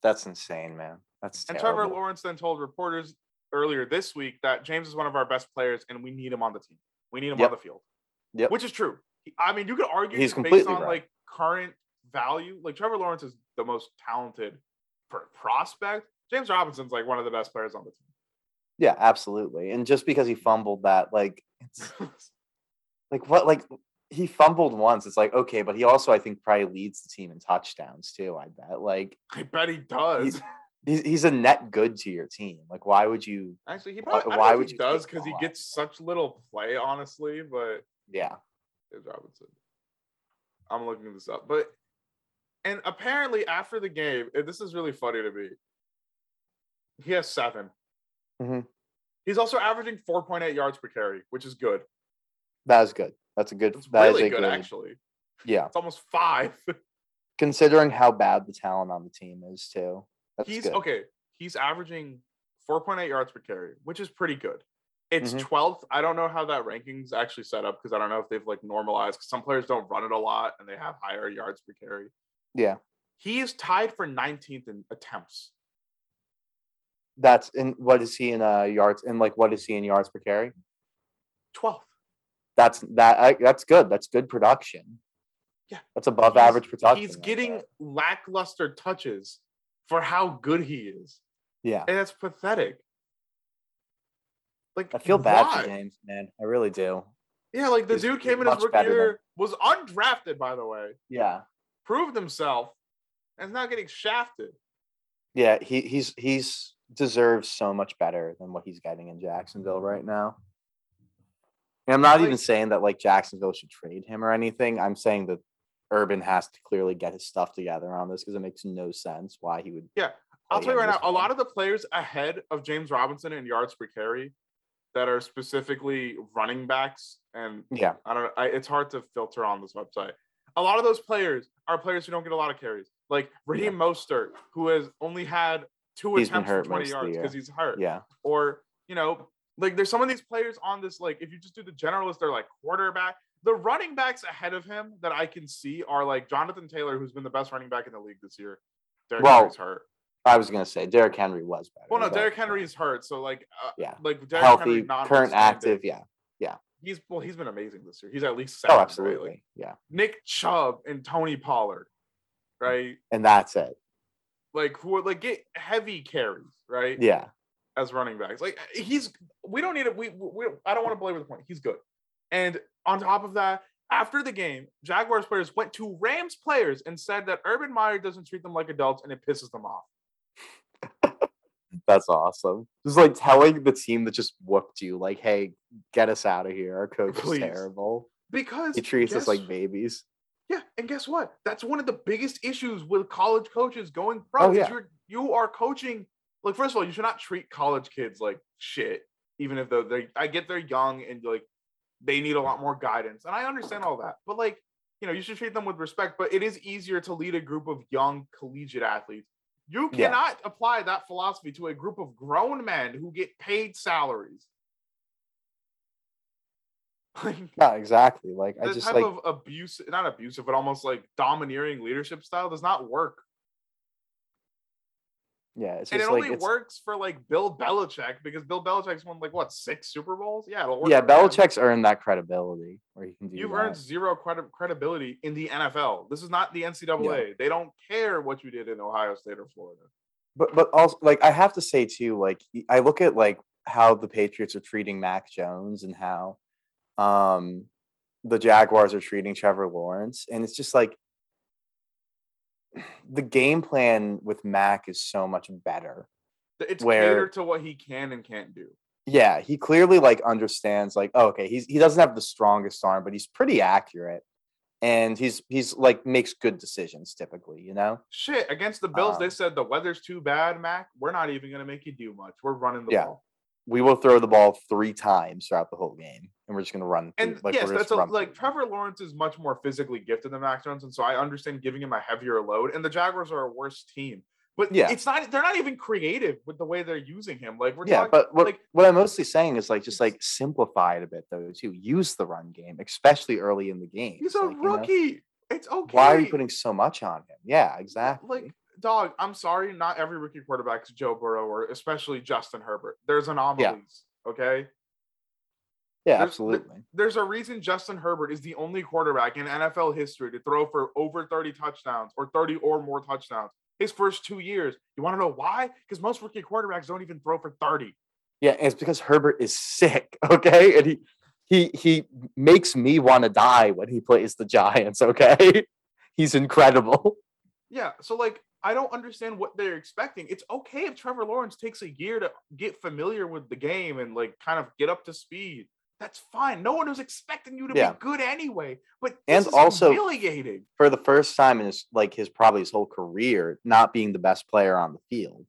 That's insane, man. That's And terrible. Trevor Lawrence then told reporters earlier this week that James is one of our best players and we need him on the team. We need him Yep. on the field. Yep. Which is true. I mean, you could argue He's based completely on right. like current value. Like Trevor Lawrence is the most talented pr- prospect. James Robinson's like one of the best players on the team. Yeah, absolutely. And just because he fumbled that, like, it's like what, like he fumbled once. It's like okay, but he also I think probably leads the team in touchdowns too. I bet. Like I bet he does. he's he's a net good to your team. Like why would you? Actually, he probably, why would he you does because he gets such little play, honestly. But Yeah. James Robinson. I'm looking this up, but and apparently after the game, this is really funny to me. He has 7 Mhm. He's also averaging 4.8 yards per carry, which is good. That is good. That's a good. It's that really a good, actually. Yeah, It's almost five. considering how bad the talent on the team is too. That's he's good. okay. He's averaging 4.8 yards per carry, which is pretty good. It's Mhm. 12th. I don't know how that ranking's actually set up because I don't know if they've like normalized. 'cause some players don't run it a lot and they have higher yards per carry. Yeah, He is tied for 19th in attempts. that's in. What is he in uh, yards? And like, what is he in yards per carry? 12th. That's that. I, that's good. That's good production. Yeah, that's above He's- average production. He's getting there. lackluster touches for how good he is. Yeah, And that's pathetic. Like I feel bad why? for James, man. I really do. Yeah, like the He's- dude came in his rookie better than- was undrafted, by the way, Yeah. proved himself, and is now getting shafted. Yeah, he he's he's deserves so much better than what he's getting in Jacksonville right now. And I'm not even saying that like Jacksonville should trade him or anything. I'm saying that Urban has to clearly get his stuff together on this because it makes no sense why he would. Yeah, I'll tell you right now, a lot of the players ahead of James Robinson in yards per carry that are specifically running backs, and Yeah, I don't know, I, it's hard to filter on this website. A lot of those players are players who don't get a lot of carries, like Raheem Mostert, who has only had two He's attempts for 20 most of the yards because he's hurt. yeah, Or, you know, like there's some of these players on this, like if you just do the generalist, they're like quarterback. The running backs ahead of him that I can see are like Jonathan Taylor, who's been the best running back in the league this year. Derrick Well, Henry's hurt. I was gonna say Derrick Henry was better. Well, no, but, Henry is hurt. So like, uh, Yeah. like Derrick Henry healthy, current active. yeah, Yeah. He's well, he's been amazing this year. He's at least Oh, seven, right? absolutely. Like, Yeah, Nick Chubb and Tony Pollard, right? and that's it. Like who like get heavy carries, right? Yeah, As running backs, like he's we don't need it. We we I don't want to belabor the point. He's good, and on top of that, after the game, Jaguars players went to Rams players and said that Urban Meyer doesn't treat them like adults and it pisses them off. that's awesome. Just like telling the team that just whooped you, like, "Hey, get us out of here. Our coach Please. is terrible. Because He treats us like babies." Yeah, and guess what? That's one of the biggest issues with college coaches going pro. Oh, is yeah. you're you are coaching. Like, first of all, you should not treat college kids like shit, even if they're they. I get they're young and like they need a lot more guidance, and I understand all that. But like, you know, you should treat them with respect. But it is easier to lead a group of young collegiate athletes. You Yeah. cannot apply that philosophy to a group of grown men who get paid salaries. Like, Yeah, exactly. Like I just type like of abuse, not abusive, but almost like domineering leadership style does not work. Yeah, it's and it like only works for like Bill Belichick because Bill Belichick's won like what six Super Bowls? Yeah, it'll work. yeah, for him. Belichick's earned that credibility where he can do You've that. earned zero credi- credibility in the NFL. This is not the NCAA. They don't care what you did in Ohio State or Florida. but but also like I have to say too, like I look at like how the Patriots are treating Mac Jones and how um the Jaguars are treating Trevor Lawrence, and it's just like the game plan with Mac is so much better. It's Where- catered to what he can and can't do. Yeah, he clearly like understands like oh, okay, he's he doesn't have the strongest arm, but he's pretty accurate. And he's he's like makes good decisions typically, you know? Shit, against the Bills, they Um, said the weather's too bad, Mac. We're not even gonna make you do much. We're running the Yeah. ball. We will throw the ball three times throughout the whole game, and we're just gonna run. And like, yes, that's a, like. Trevor Lawrence is much more physically gifted than Mac Jones, and so I understand giving him a heavier load. And the Jaguars are a worse team, but Yeah. it's not. They're not even creative with the way they're using him. Like we're yeah, talking, but what like what I'm mostly saying is like just like simplify it a bit though too. Use the run game, especially early in the game. he's a like, you know, rookie. It's okay. Why are you putting so much on him? Yeah, exactly. like dog? I'm sorry, not every rookie quarterback is Joe Burrow or especially Justin Herbert. There's anomalies. Okay, yeah, there's- absolutely. there's a reason Justin Herbert is the only quarterback in NFL history to throw for over 30 touchdowns or 30 or more touchdowns his first two years. You want to know why? Because most rookie quarterbacks don't even throw for 30. Yeah, it's because Herbert is sick, okay? And he he he makes me want to die when he plays the Giants, okay? He's incredible. Yeah. So, like, I don't understand what they're expecting. It's okay if Trevor Lawrence takes a year to get familiar with the game and, like, kind of get up to speed. That's fine. No one was expecting you to Yeah. be good anyway. But And also- humiliating. For the first time in his like his probably his whole career, not being the best player on the field.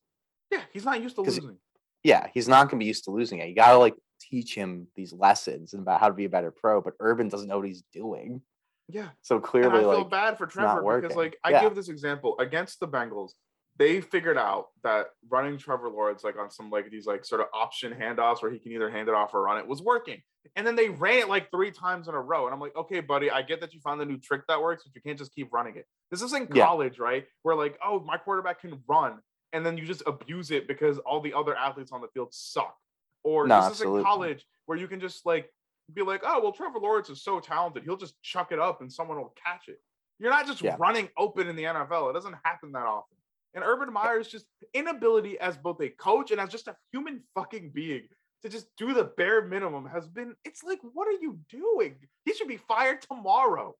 Yeah, he's not used to losing. Yeah, he's not gonna be used to losing it. You gotta like teach him these lessons about how to be a better pro, but Urban doesn't know what he's doing. Yeah. So And I feel like bad for Trevor because, like, I Yeah. give this example against the Bengals. They figured out that running Trevor Lawrence like on some like these like sort of option handoffs where he can either hand it off or run it was working. And then they ran it like three times in a row. And I'm like, okay, buddy, I get that you found the new trick that works, but you can't just keep running it. This isn't Yeah. college, right? Where like, oh, my quarterback can run, and then you just abuse it because all the other athletes on the field suck. Or No, this isn't college where you can just like be like, oh, well, Trevor Lawrence is so talented, he'll just chuck it up and someone will catch it. You're not just Yeah. running open in the NFL. It doesn't happen that often. And Urban Meyer's just inability as both a coach and as just a human fucking being to just do the bare minimum has been. It's like, what are you doing? He should be fired tomorrow.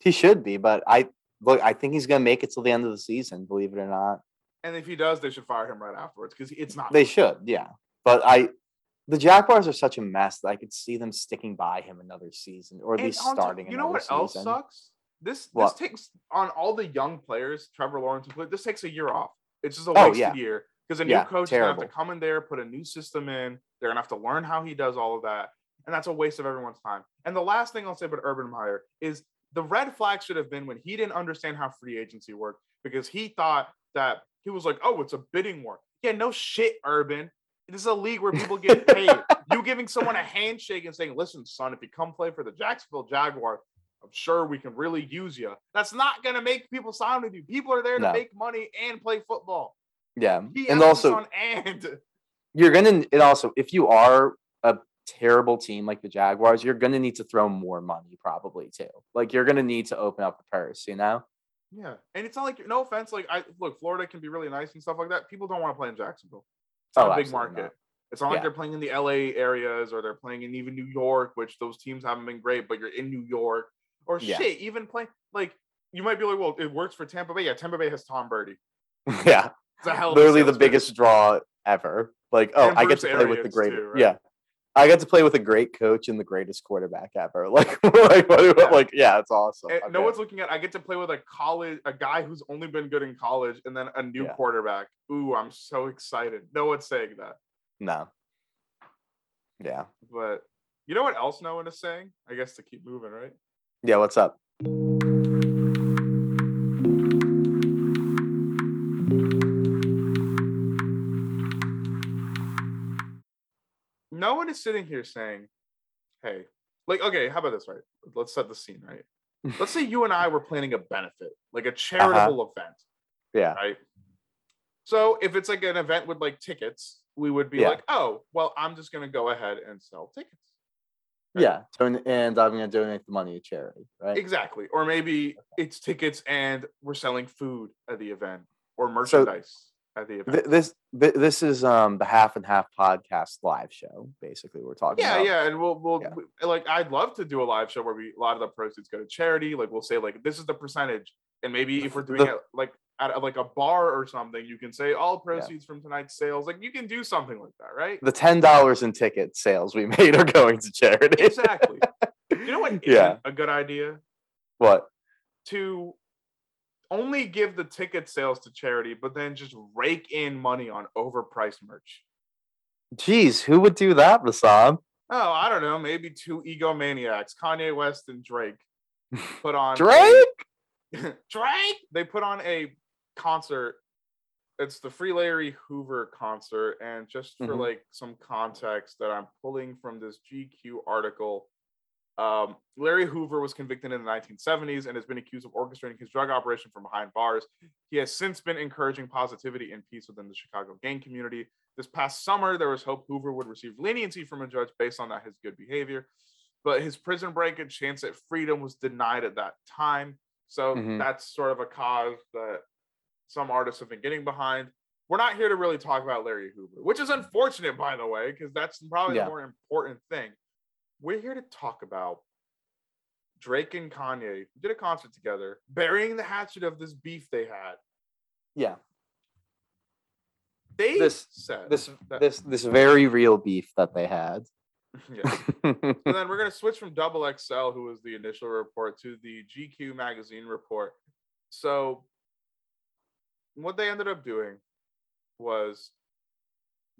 He should be, but I look. I think he's gonna make it till the end of the season. Believe it or not, And if he does, they should fire him right afterwards because it's not. they should. Yeah, but I. The Jaguars are such a mess that I could see them sticking by him another season, or at And least starting. You know what else sucks? This this takes on all the young players, Trevor Lawrence, and this takes a year off. It's just a Oh, wasted yeah. year because a new Yeah, coach is gonna have to come in there, put a new system in. They're gonna have to learn how he does all of that, and that's a waste of everyone's time. And the last thing I'll say about Urban Meyer is the red flag should have been when he didn't understand how free agency worked because he thought that he was like, oh, it's a bidding war. Yeah, no shit, Urban. This is a league where people get paid. you giving someone a handshake and saying, listen, son, if you come play for the Jacksonville Jaguars, I'm sure we can really use you. That's not going to make people sign with you. People are there to No. make money and play football. Yeah, He and also and. you're gonna. it also, if you are a terrible team like the Jaguars, you're gonna need to throw more money probably too. Like you're gonna need to open up the purse. You know. Yeah. And it's not like, no offense, like, I look, Florida can be really nice and stuff like that. People don't want to play in Jacksonville. It's not Oh, a big market. not. It's not like they're playing in the LA areas or they're playing in even New York, which those teams haven't been great, but you're in New York or Yeah. shit, even playing like you might be like, well, it works for Tampa Bay. Yeah, Tampa Bay has Tom Brady. yeah, It's a hell of a literally the biggest draw ever. Like, oh, And I get to play with the great. too, right? Yeah, I get to play with a great coach and the greatest quarterback ever. Like, like, Yeah. like, yeah, it's awesome. And no one's looking at. I get to play with a college, a guy who's only been good in college, and then a new Yeah. quarterback. Ooh, I'm so excited. No one's saying that, no. Yeah, but you know what else no one is saying? I guess to keep moving, right? Yeah. What's up? No one is sitting here saying, "Hey, like, okay, how about this? Right? Let's set the scene. Right? Let's say you and I were planning a benefit, like a uh-huh. charitable event, Yeah, right? So if it's like an event with like tickets, we would be Yeah. like, oh, well, I'm just gonna go ahead and sell tickets. Yeah. And I'm gonna donate the money to charity, right? Exactly. Or maybe it's tickets and we're selling food at the event or merchandise at the event. Th- this th- this is um the half and half podcast live show. Basically, we're talking. yeah, about. yeah. And we'll we'll Yeah. like I'd love to do a live show where we a lot of the proceeds go to charity. Like we'll say like this is the percentage. And maybe if we're doing The- it like at like a bar or something, you can say all proceeds from tonight's sales. Like you can do something like that, right? The ten dollars in ticket sales we made are going to charity. exactly. You know what? Yeah. a good idea what? to only give the ticket sales to charity, but then just rake in money on overpriced merch. Jeez, who would do that, Vasant? Oh, I don't know. Maybe two egomaniacs, Kanye West and Drake, put on a- Drake? Drake. They put on a concert. It's the Free Larry Hoover concert, and just for Mhm. like some context that I'm pulling from this GQ article, um, Larry Hoover was convicted in the 1970s and has been accused of orchestrating his drug operation from behind bars. He has since been encouraging positivity and peace within the Chicago gang community. This past summer, there was hope Hoover would receive leniency from a judge based on that his good behavior, but his prison break and chance at freedom was denied at that time. So Mhm. that's sort of a cause that some artists have been getting behind. We're not here to really talk about Larry Hoover, which is unfortunate, by the way, because that's probably Yeah. the more important thing. We're here to talk about Drake and Kanye did a concert together, burying the hatchet of this beef they had. Yeah, They This- said this that- this this very real beef that they had. yeah. and then we're going to switch from Double XL, who was the initial report, to the GQ magazine report. So, what they ended up doing was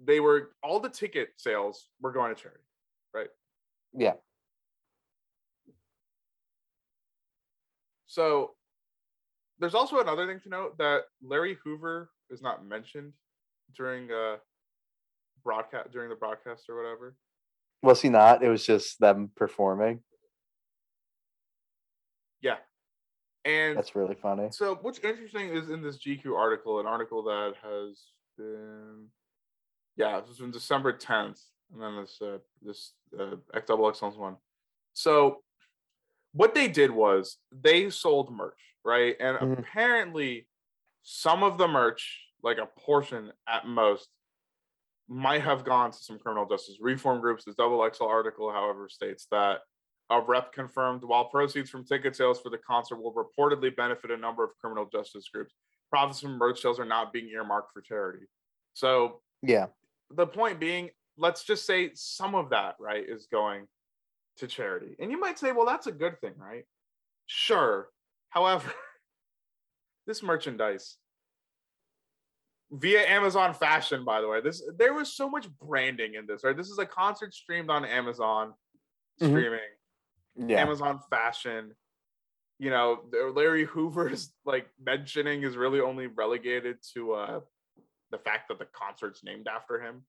they were all the ticket sales were going to charity, right? yeah, So, there's also another thing to note that Larry Hoover is not mentioned during uh broadcast during the broadcast or whatever. was he not? It was just them performing. Yeah, and That's really funny. So what's interesting is in this GQ article, an article that has been, yeah, this was in December 10th, and then this uh, this uh, XXL's one. So what they did was they sold merch, right? And Mhm. apparently, some of the merch, like a portion at most, might have gone to some criminal justice reform groups. This double XL article, however, states that a rep confirmed while proceeds from ticket sales for the concert will reportedly benefit a number of criminal justice groups, profits from merch sales are not being earmarked for charity. So Yeah. the point being, let's just say some of that, right, is going to charity. And you might say, well, that's a good thing, right? Sure. However, this merchandise via Amazon Fashion, by the way, this there was so much branding in this, right? This is a concert streamed on Amazon Mhm. streaming, Yeah. Amazon Fashion. You know, Larry Hoover's like mentioning is really only relegated to uh the fact that the concert's named after him.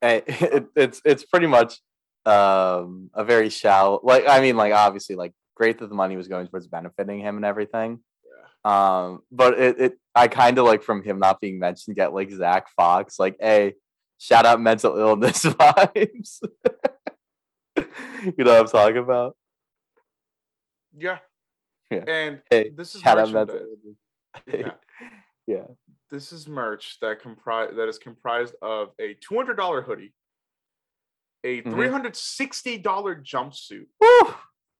Hey, it, it's it's pretty much um a very shallow like I mean like obviously like great that the money was going towards benefiting him and everything. Yeah. Um but it, it I kind of like from him not being mentioned get like Zach Fox like hey shout out mental illness vibes. you know what I'm talking about? Yeah. Yeah. And Hey, this is shout out mental merchandise. Yeah. yeah. This is merch that comprise that is comprised of a two hundred dollar hoodie, a Mhm. three hundred sixty dollar jumpsuit, Woo!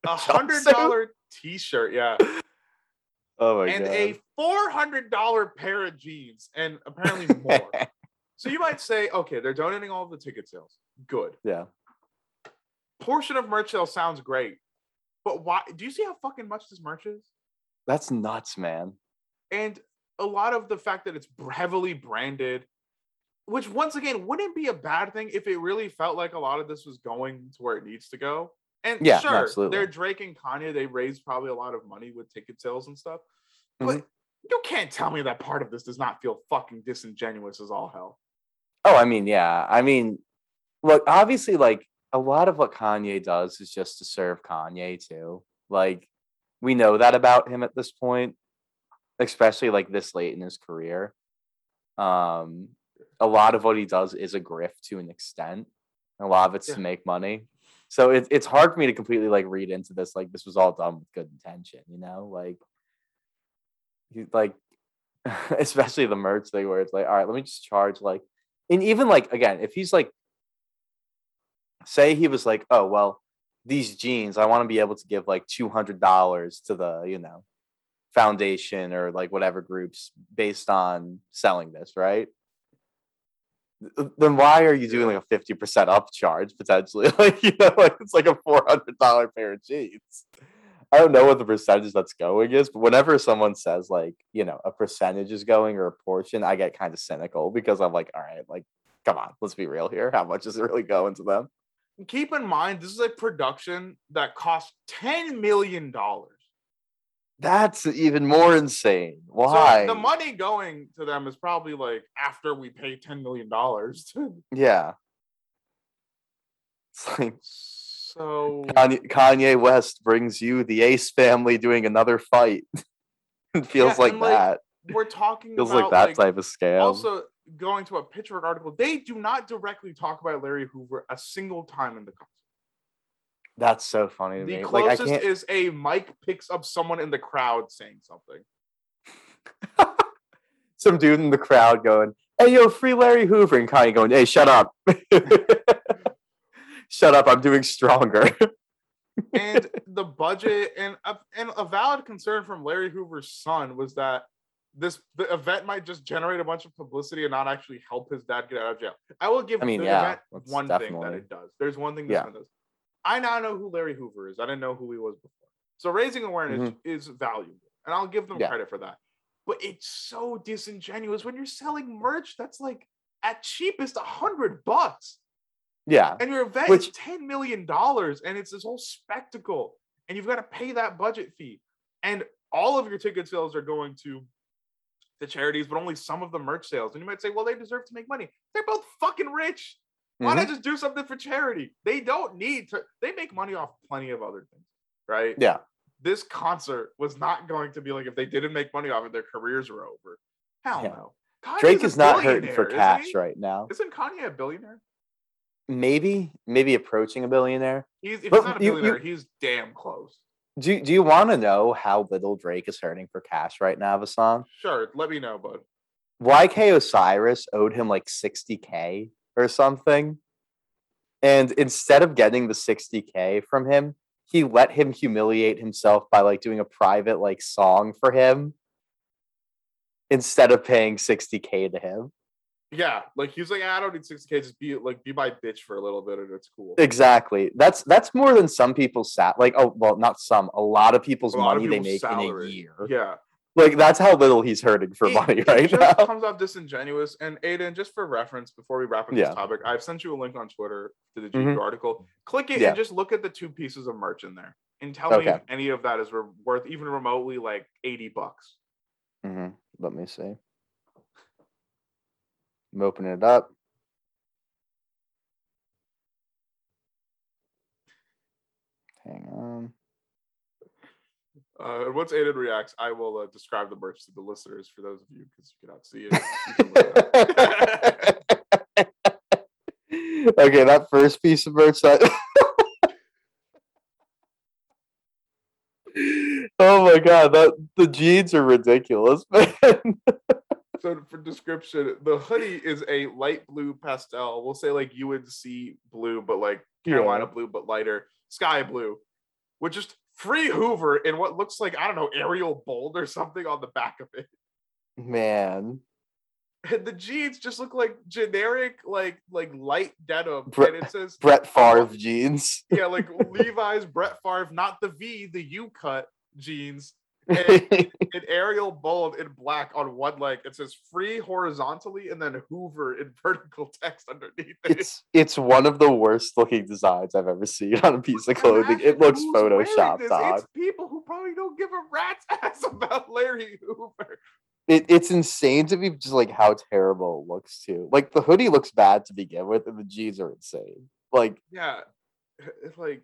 a hundred dollar t shirt, yeah, Oh my and god. a four hundred dollar pair of jeans, and apparently more. so you might say, okay, they're donating all the ticket sales. Good. yeah. Portion of merch sale sounds great, but why? Do you see how fucking much this merch is? That's nuts, man. and a lot of the fact that it's heavily branded which once again wouldn't be a bad thing if it really felt like a lot of this was going to where it needs to go and Yeah, sure absolutely. they're drake and kanye they raised probably a lot of money with ticket sales and stuff Mhm. but you can't tell me that part of this does not feel fucking disingenuous as all hell Oh, I mean, yeah. I mean, look, obviously, like a lot of what Kanye does is just to serve Kanye too. Like, we know that about him at this point, especially like this late in his career. Um, a lot of what he does is a grift to an extent. A lot of it's Yeah. to make money. So it, it's hard for me to completely like read into this. Like this was all done with good intention, you know? Like, he, like, especially the merch thing where it's like, all right, let me just charge like and even like again, if he's like, say he was like, oh well, these jeans, I want to be able to give like two hundred dollars to the you know foundation or like whatever groups based on selling this, right? Then why are you doing like a fifty percent upcharge potentially? Like you know, like it's like a four hundred dollar pair of jeans. I don't know what the percentage that's going is, but whenever someone says like, you know, a percentage is going or a portion, I get kind of cynical because I'm like, all right, like, come on, let's be real here. How much is it really going to them? Keep in mind this is a production that cost 10 million dollars That's even more insane. So Why? the money going to them is probably like after we pay ten million dollars. yeah. It's like so Kanye, Kanye West brings you the Ace family doing another fight. it feels Yeah, like like, that. we're talking feels about like that type of scale Also, going to a Pitchfork article, they do not directly talk about Larry Hoover a single time in the concert. That's so funny to The me. Like I closest can't. is a mic picks up someone in the crowd saying something. Some dude in the crowd going, "Hey, yo, free Larry Hoover," and Kanye going, "Hey, shut up, shut up! I'm doing stronger." And the budget and a, and a valid concern from Larry Hoover's son was that this the event might just generate a bunch of publicity and not actually help his dad get out of jail. I will give I mean, the yeah, one thing that it does. There's one thing this Yeah. one does. I now know who Larry Hoover is. I didn't know who he was before. So raising awareness Mhm. is valuable, and I'll give them Yeah. credit for that. But it's so disingenuous when you're selling merch that's like at cheapest a hundred bucks, yeah, and your event Which- is ten million dollars, and it's this whole spectacle, and you've got to pay that budget fee, and all of your ticket sales are going to the charities, but only some of the merch sales. And you might say, well, they deserve to make money. They're both fucking rich. Why Mhm. not just do something for charity? They don't need to. They make money off plenty of other things, right? yeah. This concert was not going to be like if they didn't make money off it, their careers were over. Hell Yeah. no. Kanye's Drake is not hurting for cash right now. Isn't Kanye a billionaire? Maybe, maybe approaching a billionaire. He's if But he's not a you- you- billionaire, he's damn close. Do Do you want to know how little Drake is hurting for cash right now, Vasant? Sure, let me know, bud. YK Osiris owed him like 60k or something. And instead of getting the 60k from him, he let him humiliate himself by like doing a private like song for him instead of paying 60k to him. Yeah, like he's like, "Ah, I don't need 60k, just be like be my bitch for a little bit and it's cool. Exactly. That's that's more than some people's sat like oh well not some a lot of people's lot of money they people's make in a year. Yeah. Like that's how little he's hurting for It- money it right now. comes off disingenuous. And Aiden, just for reference, before we wrap up Yeah. this topic, I've sent you a link on Twitter to the GQ Mhm. article. Click it Yeah. and just look at the two pieces of merch in there, and tell me if any of that is re- worth even remotely like eighty bucks. Mm-hmm. Let me see. I'm opening it up. Hang on. Uh, and once Aiden reacts, I will uh, describe the merch to the listeners for those of you because you cannot see it. You can look it up. okay, that first piece of merch that Oh my god, that the jeans are ridiculous, man. So for description, the hoodie is a light blue pastel. We'll say like UNC blue, but like Carolina Yeah. blue, but lighter, sky blue, with just free Hoover in what looks like I don't know Arial bold or something on the back of it. man. And the jeans just look like generic, like like light denim, Bre- and it says Brett Favre jeans. yeah, like Levi's Brett Favre, not the V, the U cut jeans. And in Arial bold in black on one leg. It says free horizontally and then Hoover in vertical text underneath it. it's it's one of the worst looking designs I've ever seen on a piece of clothing. It looks photoshopped, dog. It's people who probably don't give a rat's ass about Larry Hoover. It, it's insane to me just like how terrible it looks too. Like the hoodie looks bad to begin with, and the jeans are insane. Like Yeah. It's like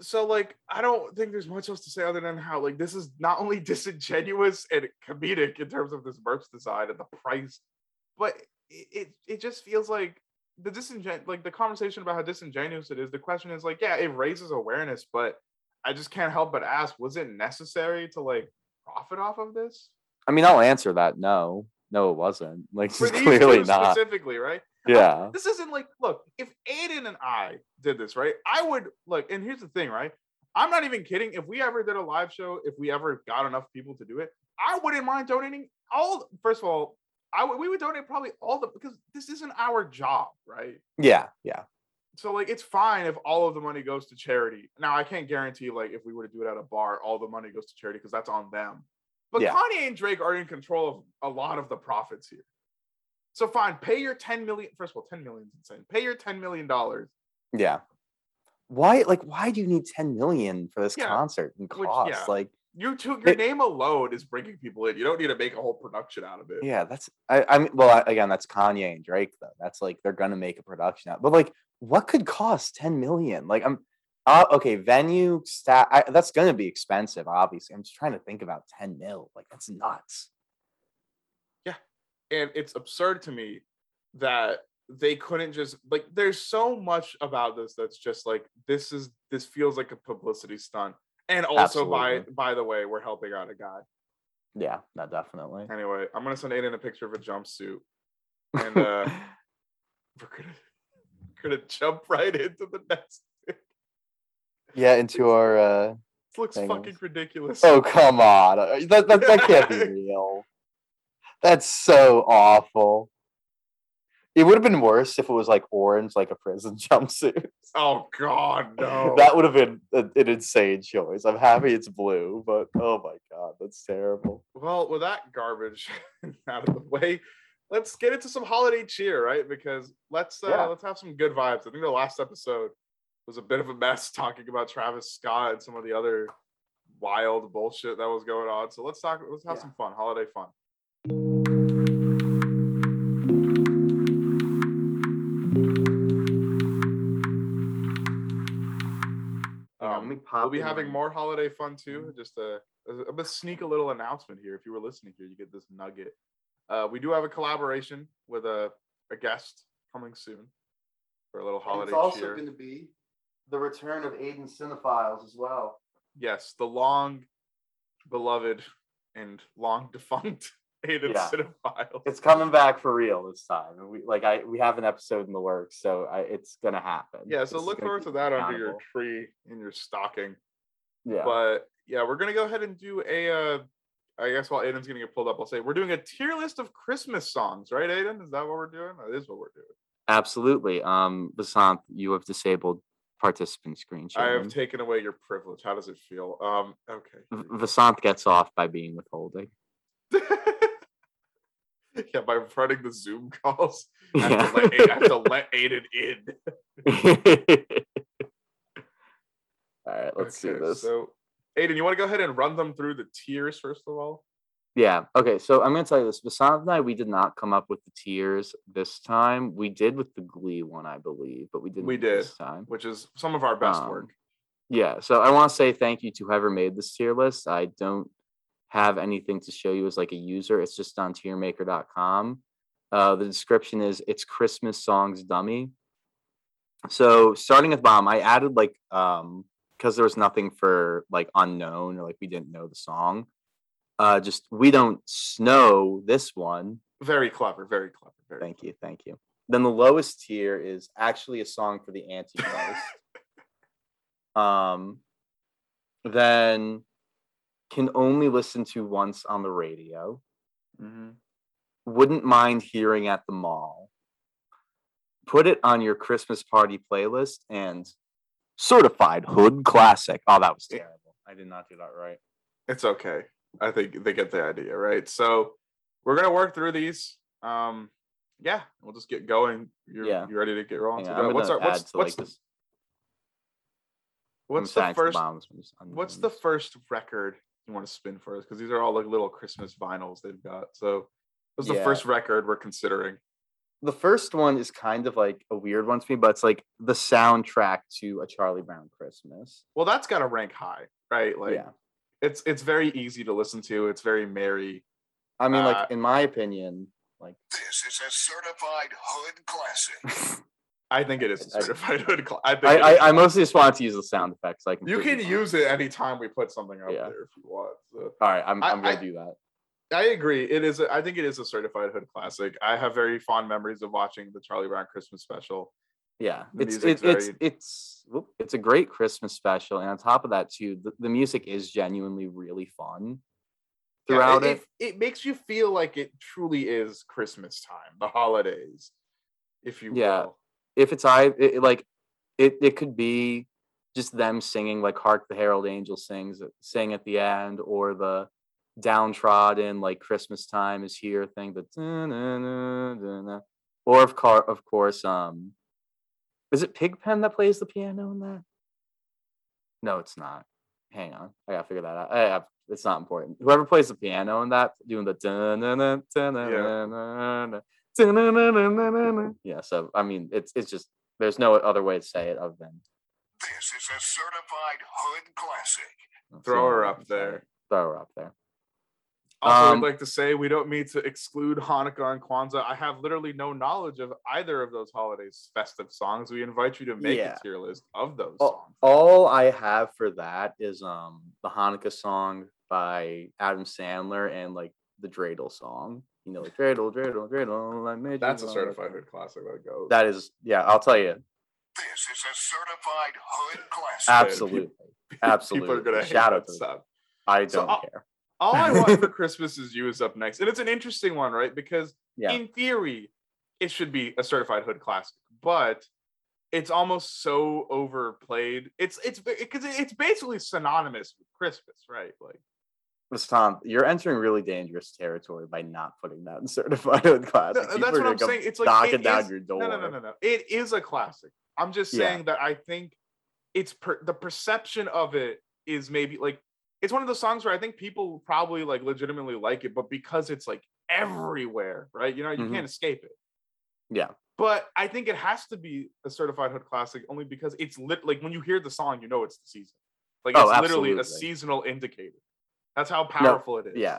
so like I don't think there's much else to say other than how like this is not only disingenuous and comedic in terms of this merch design and the price, but it it, it just feels like the disingen like the conversation about how disingenuous it is. The question is like, yeah, it raises awareness, but I just can't help but ask, was it necessary to like profit off of this? I mean, I'll answer that. No, no, it wasn't. Like For clearly not. specifically, right? Yeah. This isn't like, look, if Aiden and I did this, right? I would look, and here's the thing, right? I'm not even kidding. If we ever did a live show, if we ever got enough people to do it, I wouldn't mind donating all. First of all, I would we would donate probably all the because this isn't our job, right? Yeah. Yeah. So like it's fine if all of the money goes to charity. Now I can't guarantee like if we were to do it at a bar, all the money goes to charity because that's on them. But Yeah. Kanye and Drake are in control of a lot of the profits here. So fine, pay your 10 million. First of all, 10 million is insane. Pay your 10 million dollars. Yeah. Why? Like, why do you need ten million for this Yeah, concert and which- cost? yeah. Like, You two, your It- name alone is bringing people in. You don't need to make a whole production out of it. yeah, that's. I. I mean, well, I, again, that's Kanye and Drake though. That's like they're gonna make a production out. But like, what could cost ten million? Like, I'm. Uh, okay, venue stat. I, that's gonna be expensive. Obviously, I'm just trying to think about ten mil. Like, that's nuts. And it's absurd to me that they couldn't just like there's so much about this that's just like this is this feels like a publicity stunt and also by Absolutely. by the way we're helping out a guy Yeah, no, definitely. anyway i'm gonna send aiden a picture of a jumpsuit and uh we're gonna we're gonna jump right into the next yeah, into our. uh this looks on. fucking ridiculous Oh come on, that that, that can't be real. That's so awful. It would have been worse if it was like orange, like a prison jumpsuit. oh god no That would have been a- an insane choice. I'm happy it's blue, but oh my god, that's terrible. Well, with that garbage out of the way, let's get into some holiday cheer, right? Because let's uh, Yeah. let's have some good vibes. I think the last episode was a bit of a mess talking about Travis Scott and some of the other wild bullshit that was going on. So let's talk. Let's have Yeah. some fun, holiday fun. Hang on, let me we'll be having more holiday fun too. Just a, a, sneak a little announcement here. If you were listening here, you get this nugget. Uh, we do have a collaboration with a, a guest coming soon for a little holiday It's also cheer. Going to be the return of Aiden Cinephiles as well. Yes, the long beloved and long defunct Yeah. Cinephiles. It's coming back for real this time. And we like I we have an episode in the works, so I, it's gonna happen. yeah, so is look forward to that under your tree in your stocking. Yeah. But yeah, we're gonna go ahead and do a. Uh, I guess while Aiden's gonna get pulled up, I'll say we're doing a tier list of Christmas songs, right, Aiden? Is that what we're doing? That is what we're doing. Absolutely. Um, Vasant, you have disabled participant screen I have taken away your privilege. How does it feel? Um, V- okay. Vasant gets off by being withholding. yeah, by running the Zoom calls, I have, Yeah. to let, Aiden- I have to let Aiden in. All right, let's see Okay, this. So, Aiden, you want to go ahead and run them through the tiers first of all? Yeah. Okay. So I'm gonna tell you this. Vasant and I, we did not come up with the tiers this time. We did with the Glee one, I believe, but we didn't. We did this time. Which is some of our best Um, work. Yeah. So I want to say thank you to whoever made this tier list. I don't have anything to show you as like a user. It's just on tiermaker.com. Uh, the description is it's Christmas songs dummy. So starting with bomb, I added like um because there was nothing for like unknown or like we didn't know the song. Uh, just we don't snow this one. Very clever. Very clever. Very Thank you, thank you. Then the lowest tier is actually a song for the Antichrist. um, then can only listen to once on the radio. Mhm. Wouldn't mind hearing at the mall. Put it on your Christmas party playlist and certified hood classic. Oh, that was terrible. I did not do that right. It's okay. I think they get the idea, right? So we're gonna work through these. Um, yeah, we'll just get going. You're, Yeah. you ready to get rolling? Hang So on, I'm what's our what's what's like this. What's the first just what's the first record you want to spin for us? Because these are all like little Christmas vinyls they've got. So what's the Yeah. first record we're considering? the first one is kind of like a weird one to me, but it's like the soundtrack to a Charlie Brown Christmas. Well, that's got to rank high, right? Like yeah. it's it's very easy to listen to. It's very merry. I mean, uh, like in my opinion, like This is a certified hood classic. I think it is a certified hood. Cl- I think I, I. I mostly just wanted to use the sound effects. Like you can use it anytime we put something up Yeah. there if you want. So. All right, I'm I'm gonna do that. I agree. It is. A, I think it is a certified hood classic. I have very fond memories of watching the Charlie Brown Christmas special. Yeah, the it's it, it's very- it's whoop, it's a great Christmas special, and on top of that too, the, the music is genuinely really fun throughout it, it. it, it makes you feel like it truly is Christmas time, the holidays, if you Yeah. will. If it's I it, like it, it could be just them singing like "Hark the Herald Angels" sings sing at the end, or the downtrodden like Christmas time is here thing, the or of car of course um is it Pigpen that plays the piano in that? No, it's not. Hang on, I gotta figure that out. I have, it's not important. Whoever plays the piano in that, doing the da-na-na-na-na-na. Yeah. So I mean, it's it's just there's no other way to say it other than This is a certified hood classic. Throw her up there. Throw her up there. Also, Um, I'd like to say we don't mean to exclude Hanukkah and Kwanzaa. I have literally no knowledge of either of those holidays' festive songs. We invite you to make Yeah. a tier list of those All, songs. all I have for that is um the Hanukkah song by Adam Sandler and like the Dreidel song. You know, like Dreidel, Dreidel, Dreidel. I made you That's a love certified hood classic. That goes. That is, yeah. I'll tell you, This is a certified hood classic. Ab- absolutely, People are absolutely. gonna Shout out that to stuff. I don't I'll- care. All I want for Christmas is you is up next, and it's an interesting one, right? Because Yeah, in theory, it should be a certified hood classic, but it's almost so overplayed. It's it's because it's basically synonymous with Christmas, right? Like Vasant, you're entering really dangerous territory by not putting that in certified hood classic. No, that's what I'm saying. It's like knocking it down is- your door. no, no, no, no, no. It is a classic. I'm just Yeah. saying that I think it's per, the perception of it is maybe like it's one of those songs where I think people probably like legitimately like it, but because it's like everywhere, right? You know, you Mhm. can't escape it. Yeah, But I think it has to be a certified hood classic only because it's lit like when you hear the song, you know it's the season. Like Oh, it's literally a seasonal indicator. That's how powerful it is. yeah.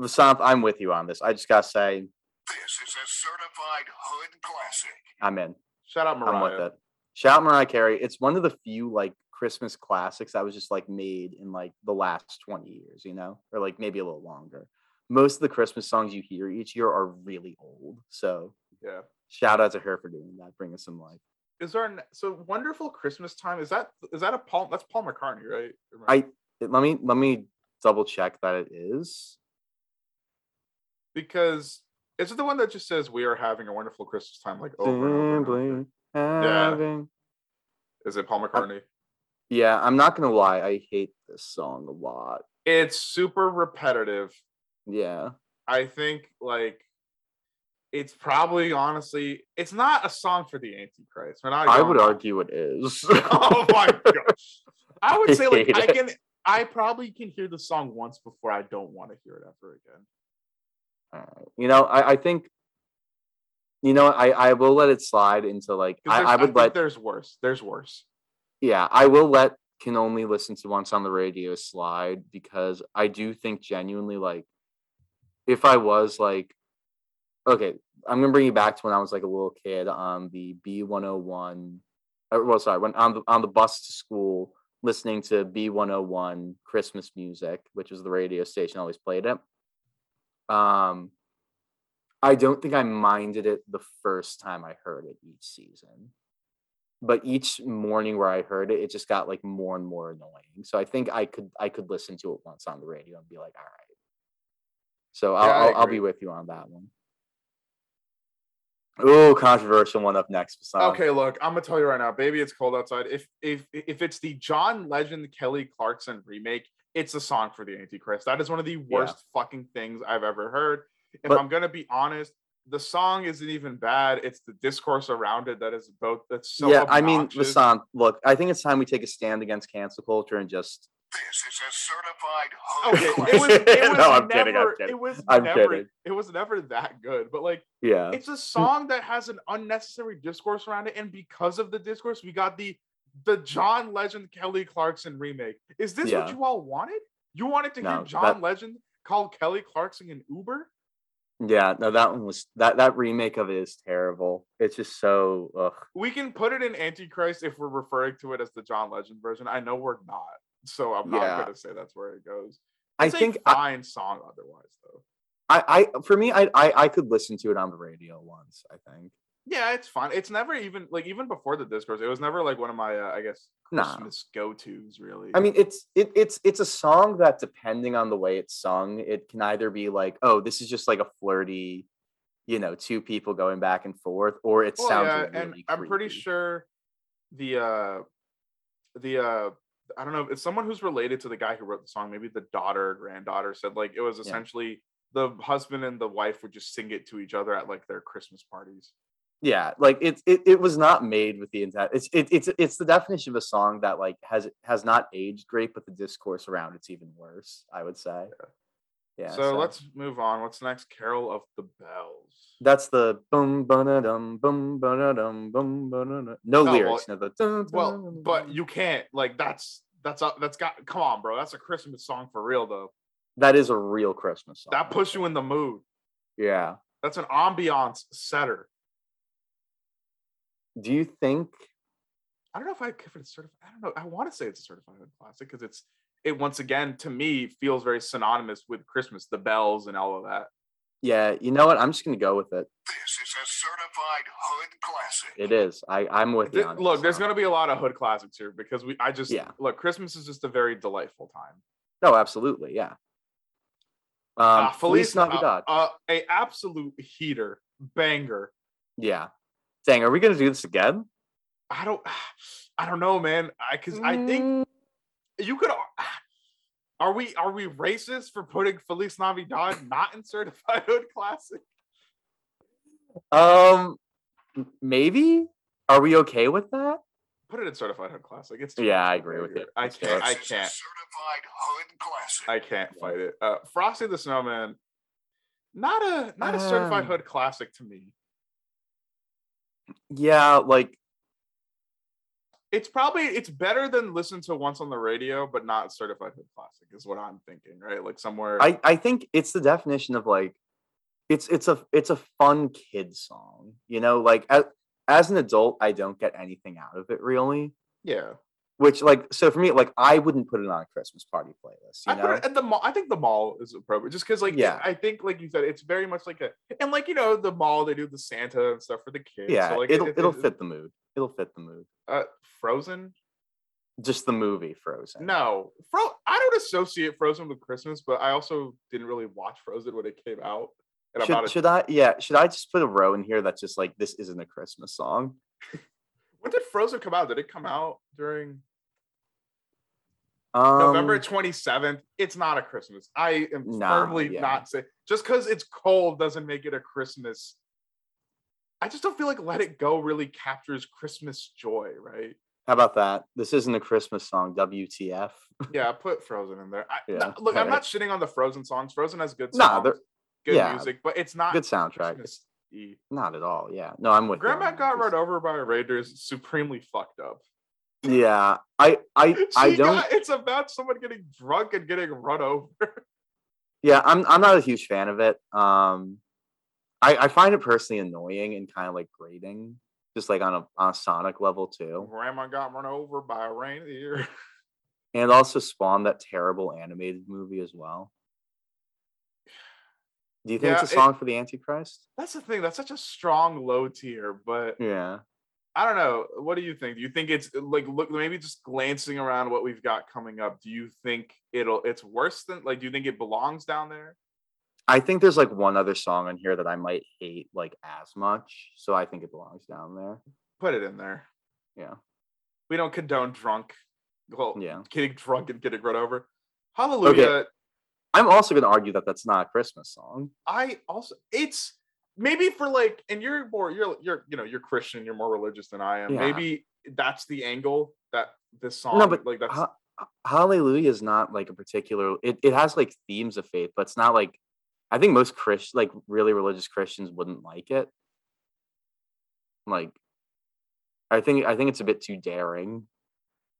Vasant, I'm with you on this. I just gotta say, This is a certified hood classic. I'm in. Shout out Mariah. I'm with it. Shout out Mariah Carey. It's one of the few like Christmas classics that was just like made in like the last 20 years, you know, or like maybe a little longer. most of the Christmas songs you hear each year are really old. So Yeah. shout out to her for doing that, bringing some life. Is there an, so wonderful Christmas time? Is that is that a Paul? That's Paul McCartney, right? Am I let me let me double check that it is. because is it the one that just says we are having a wonderful Christmas time like over and over? and over? Simply having- Is it Paul uh, McCartney? Yeah, I'm not gonna lie, I hate this song a lot. It's super repetitive. Yeah. I think like it's probably honestly it's not a song for the Antichrist. We're not I would argue it is. oh my gosh. I would say like I it. I probably can hear the song once before I don't want to hear it ever again. Alright, You know, I, I think you know, I, I will let it slide into like, I, I would think let there's worse. There's worse. yeah, I will let can only listen to once on the radio slide because I do think genuinely like if I was like okay, I'm gonna bring you back to when I was like a little kid on the B101 uh, well sorry, when on the on the bus to school listening to B101 Christmas music, which was the radio station I always played it. Um I don't think I minded it the first time I heard it each season but each morning where I heard it, it just got like more and more annoying. So I think I could I could listen to it once on the radio and be like, all right. So I'll Yeah, I'll, I'll be with you on that one. Oh, controversial one up next. Vasant. Okay, look, I'm gonna tell you right now, baby, it's cold outside. If if if it's the John Legend Kelly Clarkson remake, it's a song for the Antichrist. That is one of the worst fucking things I've ever heard. If But- I'm gonna be honest, the song isn't even bad. It's the discourse around it that is both that's so yeah, I mean, obnoxious. Vasant, look, I think it's time we take a stand against cancel culture and just This is a certified hood Okay, it was it was No, I'm never kidding, I'm kidding. it was I'm never kidding. it was never that good. But like yeah. it's a song that has an unnecessary discourse around it, and because of the discourse, we got the the John Legend Kelly Clarkson remake. Is this Yeah. what you all wanted? You wanted to hear John that- Legend call Kelly Clarkson an Uber? Yeah, no, that one was that that remake of it is terrible. It's just so ugh. We can put it in Antichrist if we're referring to it as the John Legend version. I know we're not, so I'm not Yeah. gonna say that's where it goes. I It's a think I, fine song otherwise, though. I I for me I, I I could listen to it on the radio once, I think. Yeah, it's fine. It's never even like even before the discourse, it was never like one of my uh, I guess Nah. Christmas go-tos really. I mean, it's it, it's it's a song that, depending on the way it's sung, it can either be like, oh, this is just like a flirty, you know, two people going back and forth, or it Well, sounds yeah, really and I'm pretty sure the uh the uh I don't know, if it's someone who's related to the guy who wrote the song, maybe the daughter or granddaughter said like it was Yeah. essentially the husband and the wife would just sing it to each other at like their Christmas parties. Yeah, like it, it it was not made with the intent. It's it, it's it's the definition of a song that like has has not aged great, but the discourse around it's even worse. I would say. Yeah. So, let's move on. What's next? Carol of the Bells. That's the boom ba dum boom ba dum boom ba No Oh, well, lyrics. no, the dun, Well, dun, but you can't like that's that's a, that's got come on, bro. That's a Christmas song for real though. that is a real Christmas song. That puts you in the mood. Yeah. That's an ambiance setter. Do you think? I don't know if I if it's certified. I don't know. I want to say it's a certified classic because it's it once again to me feels very synonymous with Christmas, the bells and all of that. Yeah. You know what? I'm just gonna go with it. This is a certified hood classic. It is. I I'm with you. On look, this there's one. gonna be a lot of hood classics here because we I just Yeah. look Christmas is just a very delightful time. No, absolutely. Yeah. Um, Uh, Feliz Feliz- uh, Navidad. uh, a absolute heater banger. yeah. Dang, are we gonna do this again? I don't I don't know, man. I because I think Mm, you could. Are we are we racist for putting Feliz Navidad not in certified hood classic? Um, maybe. Are we okay with that? Put it in certified hood classic. It's Yeah, I of a agree with it. I can't. I This is a can't. certified hood classic. I can't fight it. Uh, Frosty the Snowman, not a not a certified Um, hood classic to me. Yeah, like It's probably it's better than listen to once on the radio, but not certified hood classic is what I'm thinking, right? Like somewhere. I I think it's the definition of like it's it's a it's a fun kid song. You know, like as, as an adult, I don't get anything out of it really. yeah. which like so for me like I wouldn't put it on a Christmas party playlist. You I know? put it at the mall. I think the mall is appropriate, just because, like, Yeah. I think, like you said, it's very much like a, and like you know, the mall they do the Santa and stuff for the kids. yeah, so, like, it'll it- it'll it- fit the mood. It'll fit the mood. Uh, Frozen. Just the movie Frozen. No, Fro. I don't associate Frozen with Christmas, but I also didn't really watch Frozen when it came out. And Should. A, should I? Yeah. Should I just put a row in here that's just like this isn't a Christmas song? when did Frozen come out? Did it come out during Um, November 27th? It's not a Christmas. I am Nah, firmly yeah. not saying just because it's cold doesn't make it a Christmas. I just don't feel like Let It Go really captures Christmas joy, right? How about that? This isn't a Christmas song. WTF? Yeah, put Frozen in there. I, Yeah, no, look, I'm not shitting on the Frozen songs. Frozen has good Nah, songs, they're- good yeah, music, but it's not Good soundtrack. Christmas-y. not at all. Yeah. No, I'm with you Grandma that, got run over by a Raiders, supremely fucked up. Yeah. I I I don't. got, it's about someone getting drunk and getting run over. Yeah, I'm I'm not a huge fan of it. Um, I I find it personally annoying and kind of like grating, just like on a on a sonic level too. Grandma got run over by a reindeer. And also spawned that terrible animated movie as well. Do you think Yeah, it's a it- song for the Antichrist? That's the thing. That's such a strong low tier, but Yeah. I don't know. What do you think? Do you think it's like look maybe just glancing around what we've got coming up? Do you think it'll it's worse than like do you think it belongs down there? I think there's like one other song on here that I might hate like as much, so I think it belongs down there. Put it in there. Yeah. We don't condone drunk. Well, Yeah. getting drunk and getting run over. Hallelujah. I'm also going to argue that that's not a Christmas song. I also it's maybe for like and you're more you're you're you know you're Christian, you're more religious than I am. Yeah. Maybe that's the angle that this song No, but like that's Ha- Hallelujah is not like a particular. It it has like themes of faith, but it's not like. I think most Christ like really religious Christians wouldn't like it. Like, I think I think it's a bit too daring,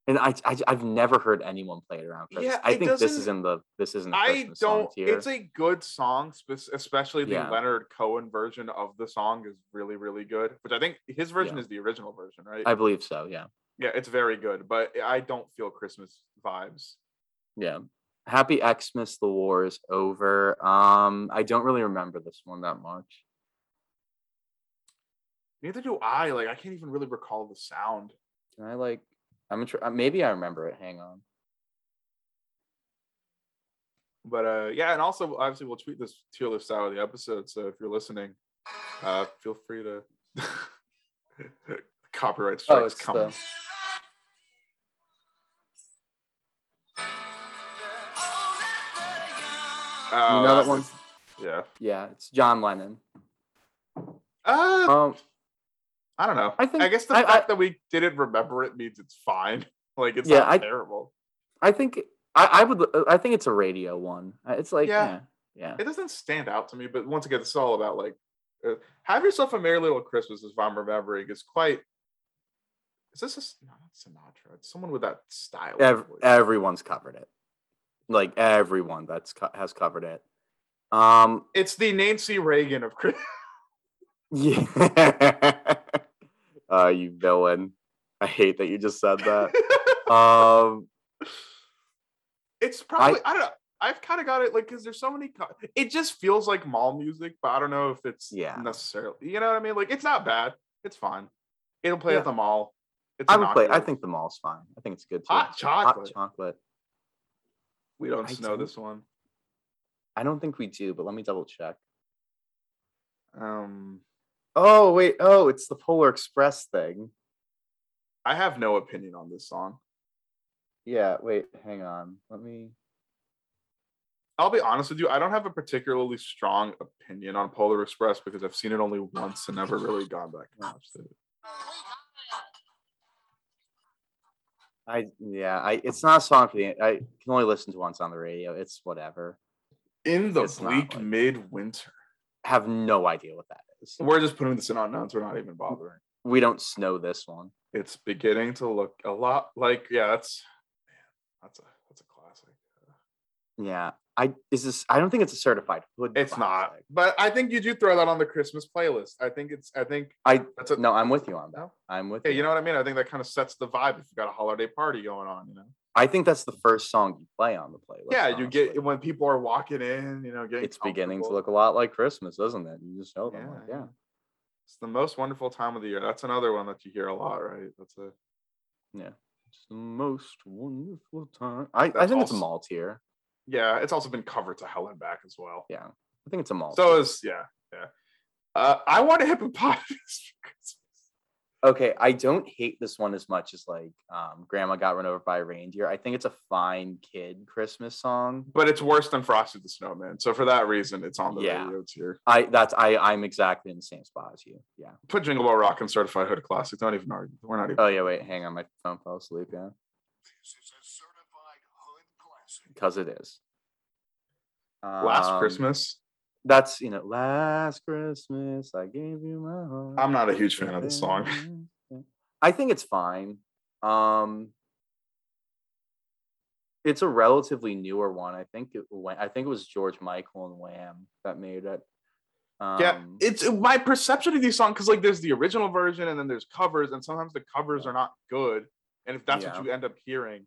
and I, I I've never heard anyone play it around Christmas. Yeah, I think this is in the this isn't. I don't. It's a good song, especially the Yeah. Leonard Cohen version of the song is really, really good. Which I think his version Yeah. is the original version, right? I believe so. Yeah, yeah, it's very good, but I don't feel Christmas vibes. yeah. Happy Xmas, the war is over. Um, I don't really remember this one that much. Neither do I. Like, I can't even really recall the sound. Can I like? I'm tr- uh, maybe I remember it. Hang on. But uh, yeah, and also obviously we'll tweet this tier list out of the episode. So if you're listening, uh, feel free to. Copyright strikes Oh, coming. the. Oh, you know that one? Yeah. Yeah, it's John Lennon. Uh, Um, I don't know. I think- I guess the I- fact I- that we didn't remember it means it's fine. Like it's Yeah, not I- terrible. I think I, I would. I think it's a radio one. Uh, It's like Yeah. yeah, yeah. It doesn't stand out to me, but once again, it's all about like uh, have yourself a merry little Christmas. If I'm remembering, is quite. Is this a, no, not Sinatra? It's someone with that style. Ev- everyone's covered it. Like everyone that's co- has covered it. Um. it's the Nancy Reagan of Christmas. Yeah. uh, you villain. I hate that you just said that. um. it's probably I, don't know. I've kind of got it like because there's so many. Co- it just feels like mall music, but I don't know if it's Yeah. necessarily. You know what I mean? Like it's not bad. It's fine. It'll play Yeah. at the mall. It's I would play. I think the mall's fine. I think it's good too. Hot chocolate. Hot chocolate. We don't I know don't- this one. I don't think we do, but let me double check. Um, Oh wait. Oh, it's the Polar Express thing. I have no opinion on this song. Yeah. Wait. Hang on. Let me. I'll be honest with you. I don't have a particularly strong opinion on Polar Express because I've seen it only once and never really gone back and watched it. I yeah. I. It's not a song for the. I can only listen to once on the radio. It's whatever. In the It's bleak like- midwinter. Have no idea what that is. We're just putting this in unknowns. We're not even bothering. We don't snow this one. It's beginning to look a lot like yeah. That's man, that's a that's a classic. Yeah. I is this. I don't think it's a certified hood. It's not, but I think you do throw that on the Christmas playlist. I think it's. I think I that's a no. I'm with you on that. No? I'm with Yeah, you. you know what I mean. I think that kind of sets the vibe if you got a holiday party going on. You know. I think that's the first song you play on the playlist. yeah, you get honestly. when people are walking in. You know, getting. It's beginning to look a lot like Christmas, doesn't it? You just know them. Yeah, like, yeah. It's the most wonderful time of the year. That's another one that you hear a lot, right? That's a. Yeah. It's the most wonderful time. I, I think it's a also- malt here. Yeah, it's also been covered to hell and back as well. Yeah. I think it's a malt. So is yeah, yeah. Uh, I want a hippopotamus for Christmas. okay, I don't hate this one as much as like um Grandma got run over by a reindeer. I think it's a fine kid Christmas song. but it's worse than Frosty the Snowman. So for that reason, it's on the Yeah. radio tier. I that's I I'm exactly in the same spot as you. Yeah. Put Jingle Bell Rock and Certified Hood Classic. Don't even argue. We're not even. Oh yeah, wait, hang on, my phone fell asleep, yeah. This is a certified hood classic. Because it is. Last Um, Christmas. That's you know, last Christmas I gave you my heart. I'm not a huge fan of this song. I think it's fine. Um it's a relatively newer one. I think it went I think it was George Michael and Wham that made it. Um, yeah, it's my perception of these songs because like there's the original version and then there's covers, and sometimes the covers are not good. And if that's Yeah. what you end up hearing,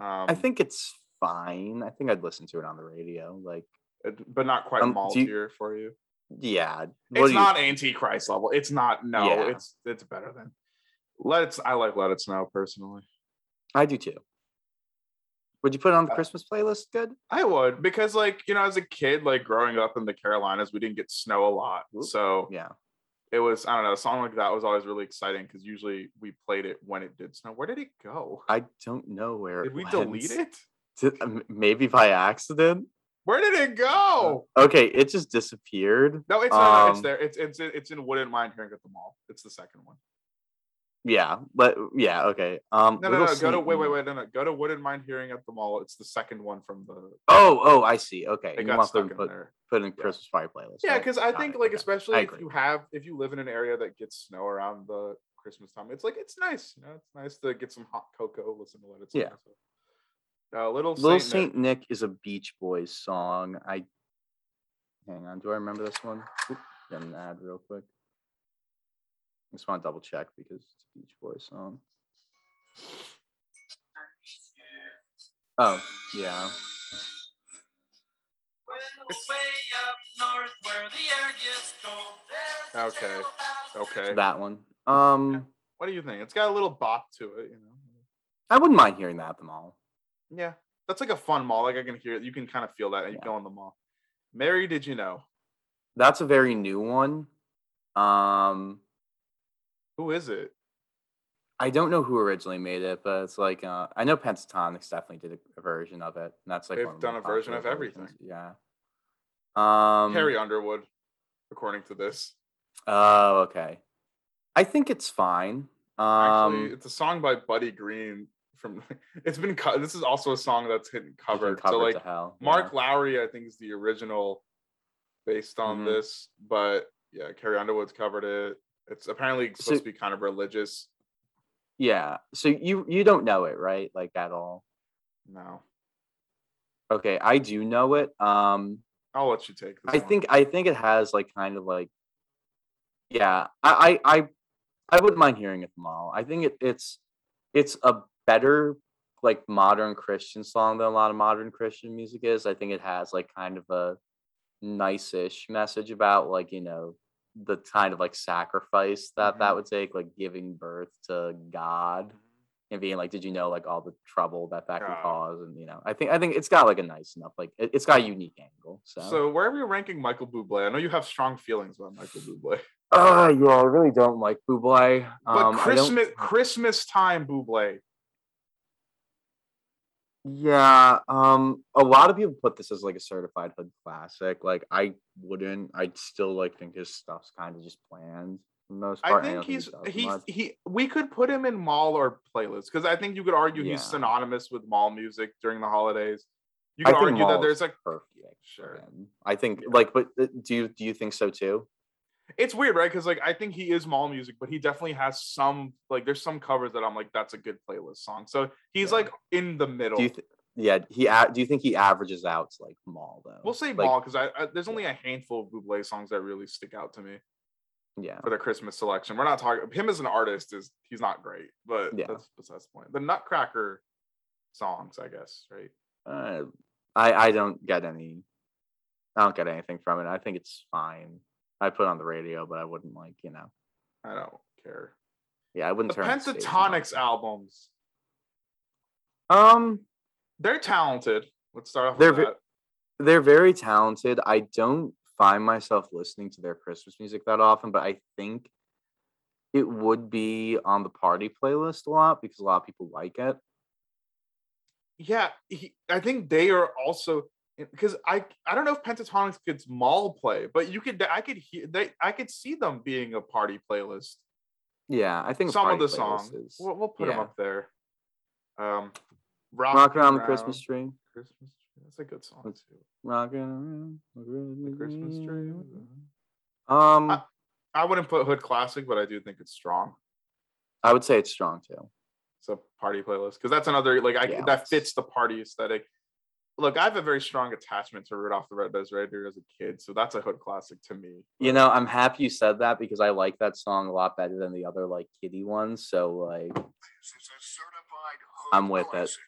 um, I think it's fine. I think I'd listen to it on the radio. Like, but not quite Um, mall do you- for you. yeah. what It's do you- not Antichrist level. It's not. No, Yeah. it's it's better than. Let's. I like Let It Snow personally. I do too. Would you put it on the Uh, Christmas playlist? Good. I would because like you know as a kid like growing up in the Carolinas we didn't get snow a lot so Yeah. it was I don't know a song like that was always really exciting because usually we played it when it did snow. Where did it go? I don't know where. Did we went. delete it? Did- um, maybe by accident. Where did it go? Okay, it just disappeared. No, it's not. It's Um, there. It's it's it's in Wouldn't Mind Hearing at the Mall. It's the second one. Yeah, but yeah, okay. Um, No, no, no. Go to wait, wait, wait. No, no. Go to Wouldn't Mind Hearing at the Mall. It's the second one from the. Oh, oh, I see. Okay, you want them in put there. put in Christmas fire playlist. Yeah, because I think it, like okay. especially if you have if you live in an area that gets snow around the Christmas time, it's like it's nice. You know, it's nice to get some hot cocoa, listen to Let It Snow. Yeah. Uh, Little Little Saint, Saint Nick is a Beach Boys song. I hang on. Do I remember this one? Oop, Get an ad real quick. I just want to double check because it's a Beach Boys song. Oh yeah. Okay. Okay. That one. Um, What do you think? It's got a little bop to it, you know. I wouldn't mind hearing that at the mall. Yeah, that's like a fun mall. Like I can hear it. You can kind of feel that, and you Yeah. go in the mall. Mary, did you know That's a very new one. Um, who is it? I don't know who originally made it, but it's like uh, I know Pentatonix definitely did a, version of it. And that's like They've one of the done a version of everything. versions, Yeah. Um. Carrie Underwood, according to this. Oh, okay. I think it's fine. Actually, Um, it's a song by Buddy Green. From it's been cut. This is also a song that's it's been covered. So like hell. yeah. Mark Lowry, I think, is the original based on Mhm. this, but yeah, Carrie Underwood's covered it. It's apparently So- supposed to be kind of religious. Yeah. So you you don't know it, right? Like at all. No, Okay, I do know it. Um, I'll let you take this. I one. think I think it has like kind of like yeah, I I I, I wouldn't mind hearing it from all. I think it, it's it's a better like modern Christian song than a lot of modern Christian music is. I think it has like kind of a nice-ish message about like, you know, the kind of like sacrifice that that Mhm. would take, like giving birth to God and being like, did you know like all the trouble that that Yeah. could cause? And you know, I think I think it's got like a nice enough like it, it's got a unique angle. So, So wherever you're ranking Michael Bublé, I know you have strong feelings about Michael Bublé, uh yeah, I really don't like Bublé. but Um, don't- Christmas Christmas time Bublé. Yeah, um, a lot of people put this as like a certified hood classic. Like I wouldn't. I'd still like think his stuff's kind of just planned for the most I think don't he's he he's much. he. We could put him in mall or playlist because I think you could argue Yeah. he's synonymous with mall music during the holidays. You I could argue that there's like perfect. Sure. I think like, but uh, do you do you think so too? It's weird, right? Because like I think he is mall music, but he definitely has some like there's some covers that I'm like that's a good playlist song. So he's Yeah. like in the middle. Th- Yeah, he. a- Do you think he averages out to like Mall though? We'll say Like, Mall because I, I there's only a handful of Bublé songs that really stick out to me Yeah, for the Christmas selection. We're not talking him as an artist is he's not great, but Yeah. that's besides the point. The Nutcracker songs, I guess, right? uh, I I don't get any. I don't get anything from it. I think it's fine. I put on the radio, but I wouldn't like you know. I don't care. Yeah, I wouldn't The turn. on Pentatonix on. albums, Um, they're talented. Let's start off They're with ve- they're very talented. I don't find myself listening to their Christmas music that often, but I think it would be on the party playlist a lot because a lot of people like it. Yeah, he, I think they are also because I I don't know if Pentatonix gets mall play, but you could I could hear they I could see them being a party playlist. Yeah, I think Some of the songs is we'll, we'll put them up there. Um, Rock around the Christmas tree. Christmas tree. That's a good song Let's- too. Rocking around the The Christmas tree. Um, I- I wouldn't put Hood Classic, but I do think it's strong. I would say it's strong too. It's a party playlist because that's another like I Yeah, that fits the party aesthetic. Look, I have a very strong attachment to Rudolph the Red-Nosed Reindeer as a kid, so that's a Hood classic to me. You know, I'm happy you said that because I like that song a lot better than the other like kiddie ones. So like, This is a certified hood I'm with classic.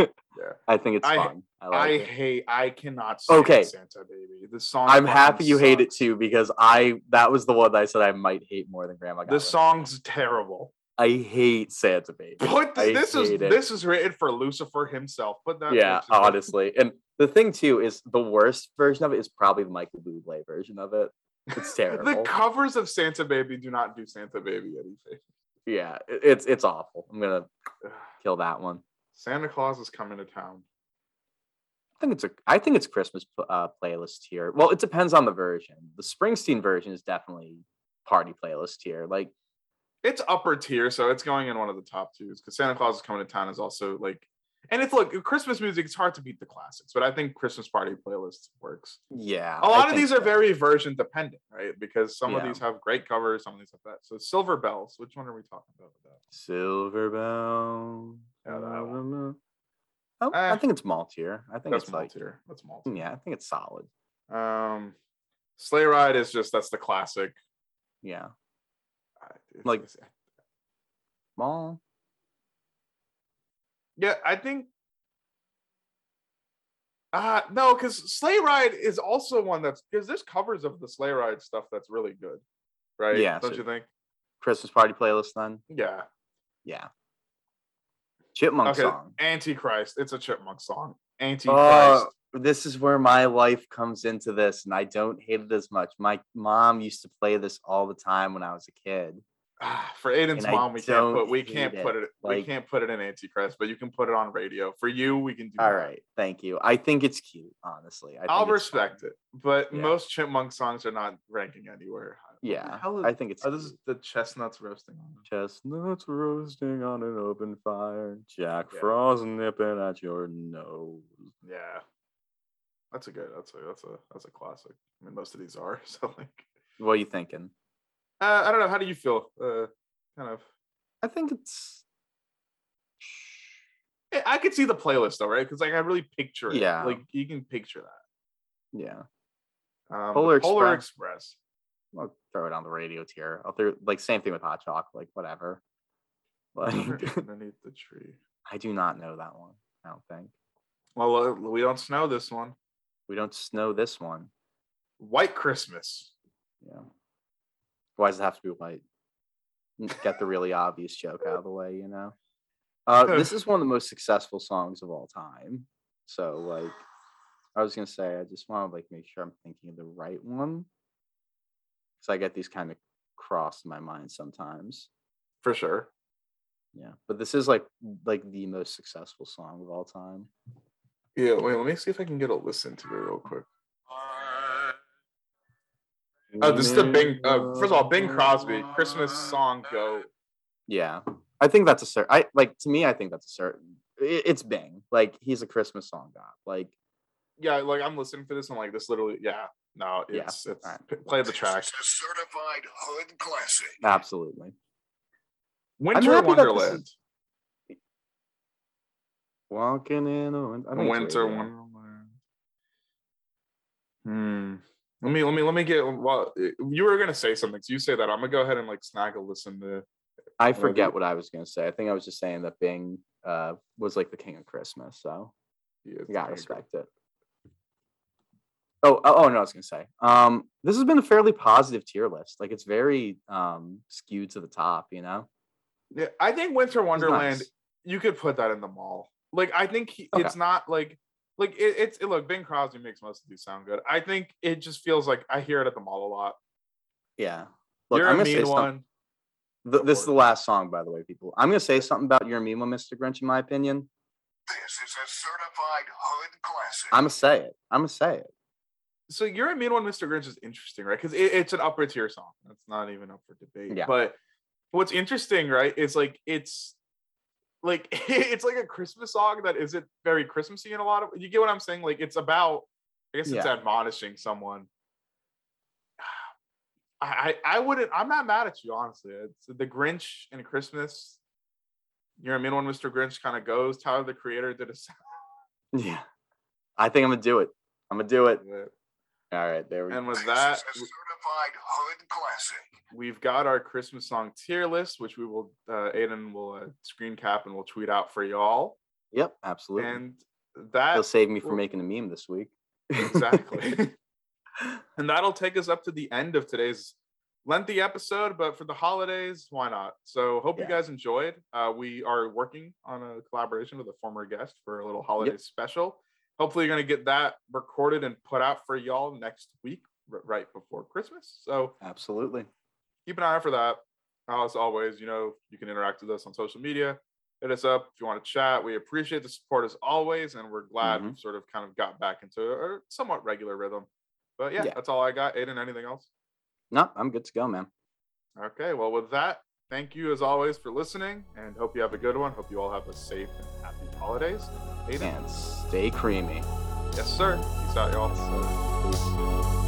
it. Yeah. I think it's I- fun. I like I it. hate. I cannot Okay. Santa Baby. The song. I'm happy you hate it too because I that was the one that I said I might hate more than Grandma. The Rid of Me. song's terrible. I hate Santa Baby. Put I th- this is it. this is written for Lucifer himself. Put that. yeah, bitch in there. honestly. And the thing too is the worst version of it is probably the Michael Bublé version of it. It's terrible. the covers of Santa Baby do not do Santa Baby anything. yeah, it- it's it's awful. I'm gonna kill that one. Santa Claus is coming to town. I think it's a I think it's Christmas uh, playlist here. Well, it depends on the version. The Springsteen version is definitely party playlist here. Like It's upper tier, so it's going in one of the top twos because Santa Claus is coming to town is also like, and it's look Christmas music. It's hard to beat the classics, but I think Christmas party playlist works. yeah, a lot of think these are so. very version dependent, right? Because some of these have great covers, some of these have that. So Silver Bells, which one are we talking about with that? Silver Bell. Yeah, that. Oh, I Eh, think it's malt here. I think it's like tier. That's mall yeah, I think it's solid. Um, Sleigh Ride is just that's the classic. Yeah, I- Like- mall. yeah, I think. Uh no, because Sleigh Ride is also one that's because there's covers of the Sleigh Ride stuff that's really good, right? Yeah, don't so- you think? Christmas party playlist then. Yeah. Yeah. Chipmunk Okay. song. Antichrist. It's a Chipmunk song. Antichrist. Uh, this is where my life comes into this, and I don't hate it as much. My mom used to play this all the time when I was a kid. Ah, for Aiden's and I mom, we can't put we can't hate put it. it we can't put it in Antichrist, but you can put it on radio. For you, we can do All that. right, thank you. I think it's cute, honestly. I I'll respect fun. it, but Yeah. most Chipmunk songs are not ranking anywhere. high. What the Yeah, is- I think it's oh, this is the chestnuts roasting on them. chestnuts roasting on an open fire. Jack Yeah. Frost nipping at your nose. Yeah, that's a good. That's a that's a that's a classic. I mean, most of these are. So like, What are you thinking? uh, I don't know. How do you feel? Uh, kind of. I think it's I- I could see the playlist though, right? Because like I really picture it. Yeah. Like you can picture that. yeah. Um, Polar Polar Express. Express. I'll throw it on the radio tier. I'll throw like same thing with hot chocolate, like whatever. Like Underneath the tree. I do not know that one. I don't think Well, uh, we don't snow this one. We don't snow this one. White Christmas. Yeah. Why does it have to be white? Get the really obvious joke out of the way, you know. Uh, this is one of the most successful songs of all time. So, like, I was gonna say, I just want to like make sure I'm thinking of the right one, because I get these kind of crossed in my mind sometimes. For sure. Yeah, but this is like like the most successful song of all time. Yeah, wait, let me see if I can get a listen to it real quick. Oh, this is the Bing. Uh, first of all, Bing Crosby, Christmas song go. Yeah, I think that's a certain. I like to me. I think that's a certain. It, it's Bing. Like he's a Christmas song god. Like Yeah, like I'm listening for this and like this literally, yeah. No, Yeah, it's it's alright. p- play the track. This is a certified hood classic. absolutely. Winter happy that this Wonderland. is- Walking in a win- I think it's Winter Radio. Wonderland. Hmm. Let me let me let me get. Well, you were gonna say something, so you say that. I'm gonna go ahead and like snag a listen to. I forget what I was gonna say. I think I was just saying that Bing uh, was like the king of Christmas, so Yeah, you gotta respect it. Oh, oh, oh, no, I was gonna say. Um, this has been a fairly positive tier list. Like it's very um skewed to the top, you know. Yeah, I think Winter Wonderland. nice. You could put that in the mall. Like I think he, Okay. it's not like like it, it's it, look. Bing Crosby makes most of these sound good. I think it just feels like I hear it at the mall a lot. Yeah. Look, You're I'm a gonna say mean some- one. th- this is for the last song, by the way, people. I'm gonna say something about You're a Mean One, Mr. Grinch, in my opinion. This is a certified hood classic. I'm gonna say it. I'm gonna say it. so you're a mean one, Mr. Grinch is interesting, right? Because it, it's an upper tier song. That's not even up for debate. Yeah. But what's interesting, right, is like it's like it's like a Christmas song that isn't very Christmassy in a lot of. You get what I'm saying? Like it's about. I guess it's Yeah. admonishing someone. I, I I wouldn't. I'm not mad at you, honestly. It's the Grinch and Christmas. You're a mean one, Mr. Grinch. Kind of goes. Tyler, the creator, did a. Yeah. I think I'm gonna do it. I'm gonna do it. with. All right, there we And go. And with This that, is a certified hood classic. We've got our Christmas song tier list, which we will, uh, Aiden will uh, screen cap and we'll tweet out for y'all. Yep, absolutely. And that save me from making a meme this week. exactly, and that'll take us up to the end of today's lengthy episode. But for the holidays, why not? So hope you guys enjoyed. Uh, we are working on a collaboration with a former guest for a little holiday special. Hopefully, you're gonna get that recorded and put out for y'all next week, right before Christmas. So Absolutely. Keep an eye out for that. As always, you know, you can interact with us on social media. Hit us up if you want to chat. We appreciate the support as always, and we're glad Mhm. we've sort of kind of got back into a somewhat regular rhythm. But yeah, Yeah. that's all I got. Aiden, anything else? No, I'm good to go, man. Okay, well, with that, thank you as always for listening, and hope you have a good one. Hope you all have a safe and happy holidays. Aiden, And stay creamy. yes, sir. Peace out, y'all.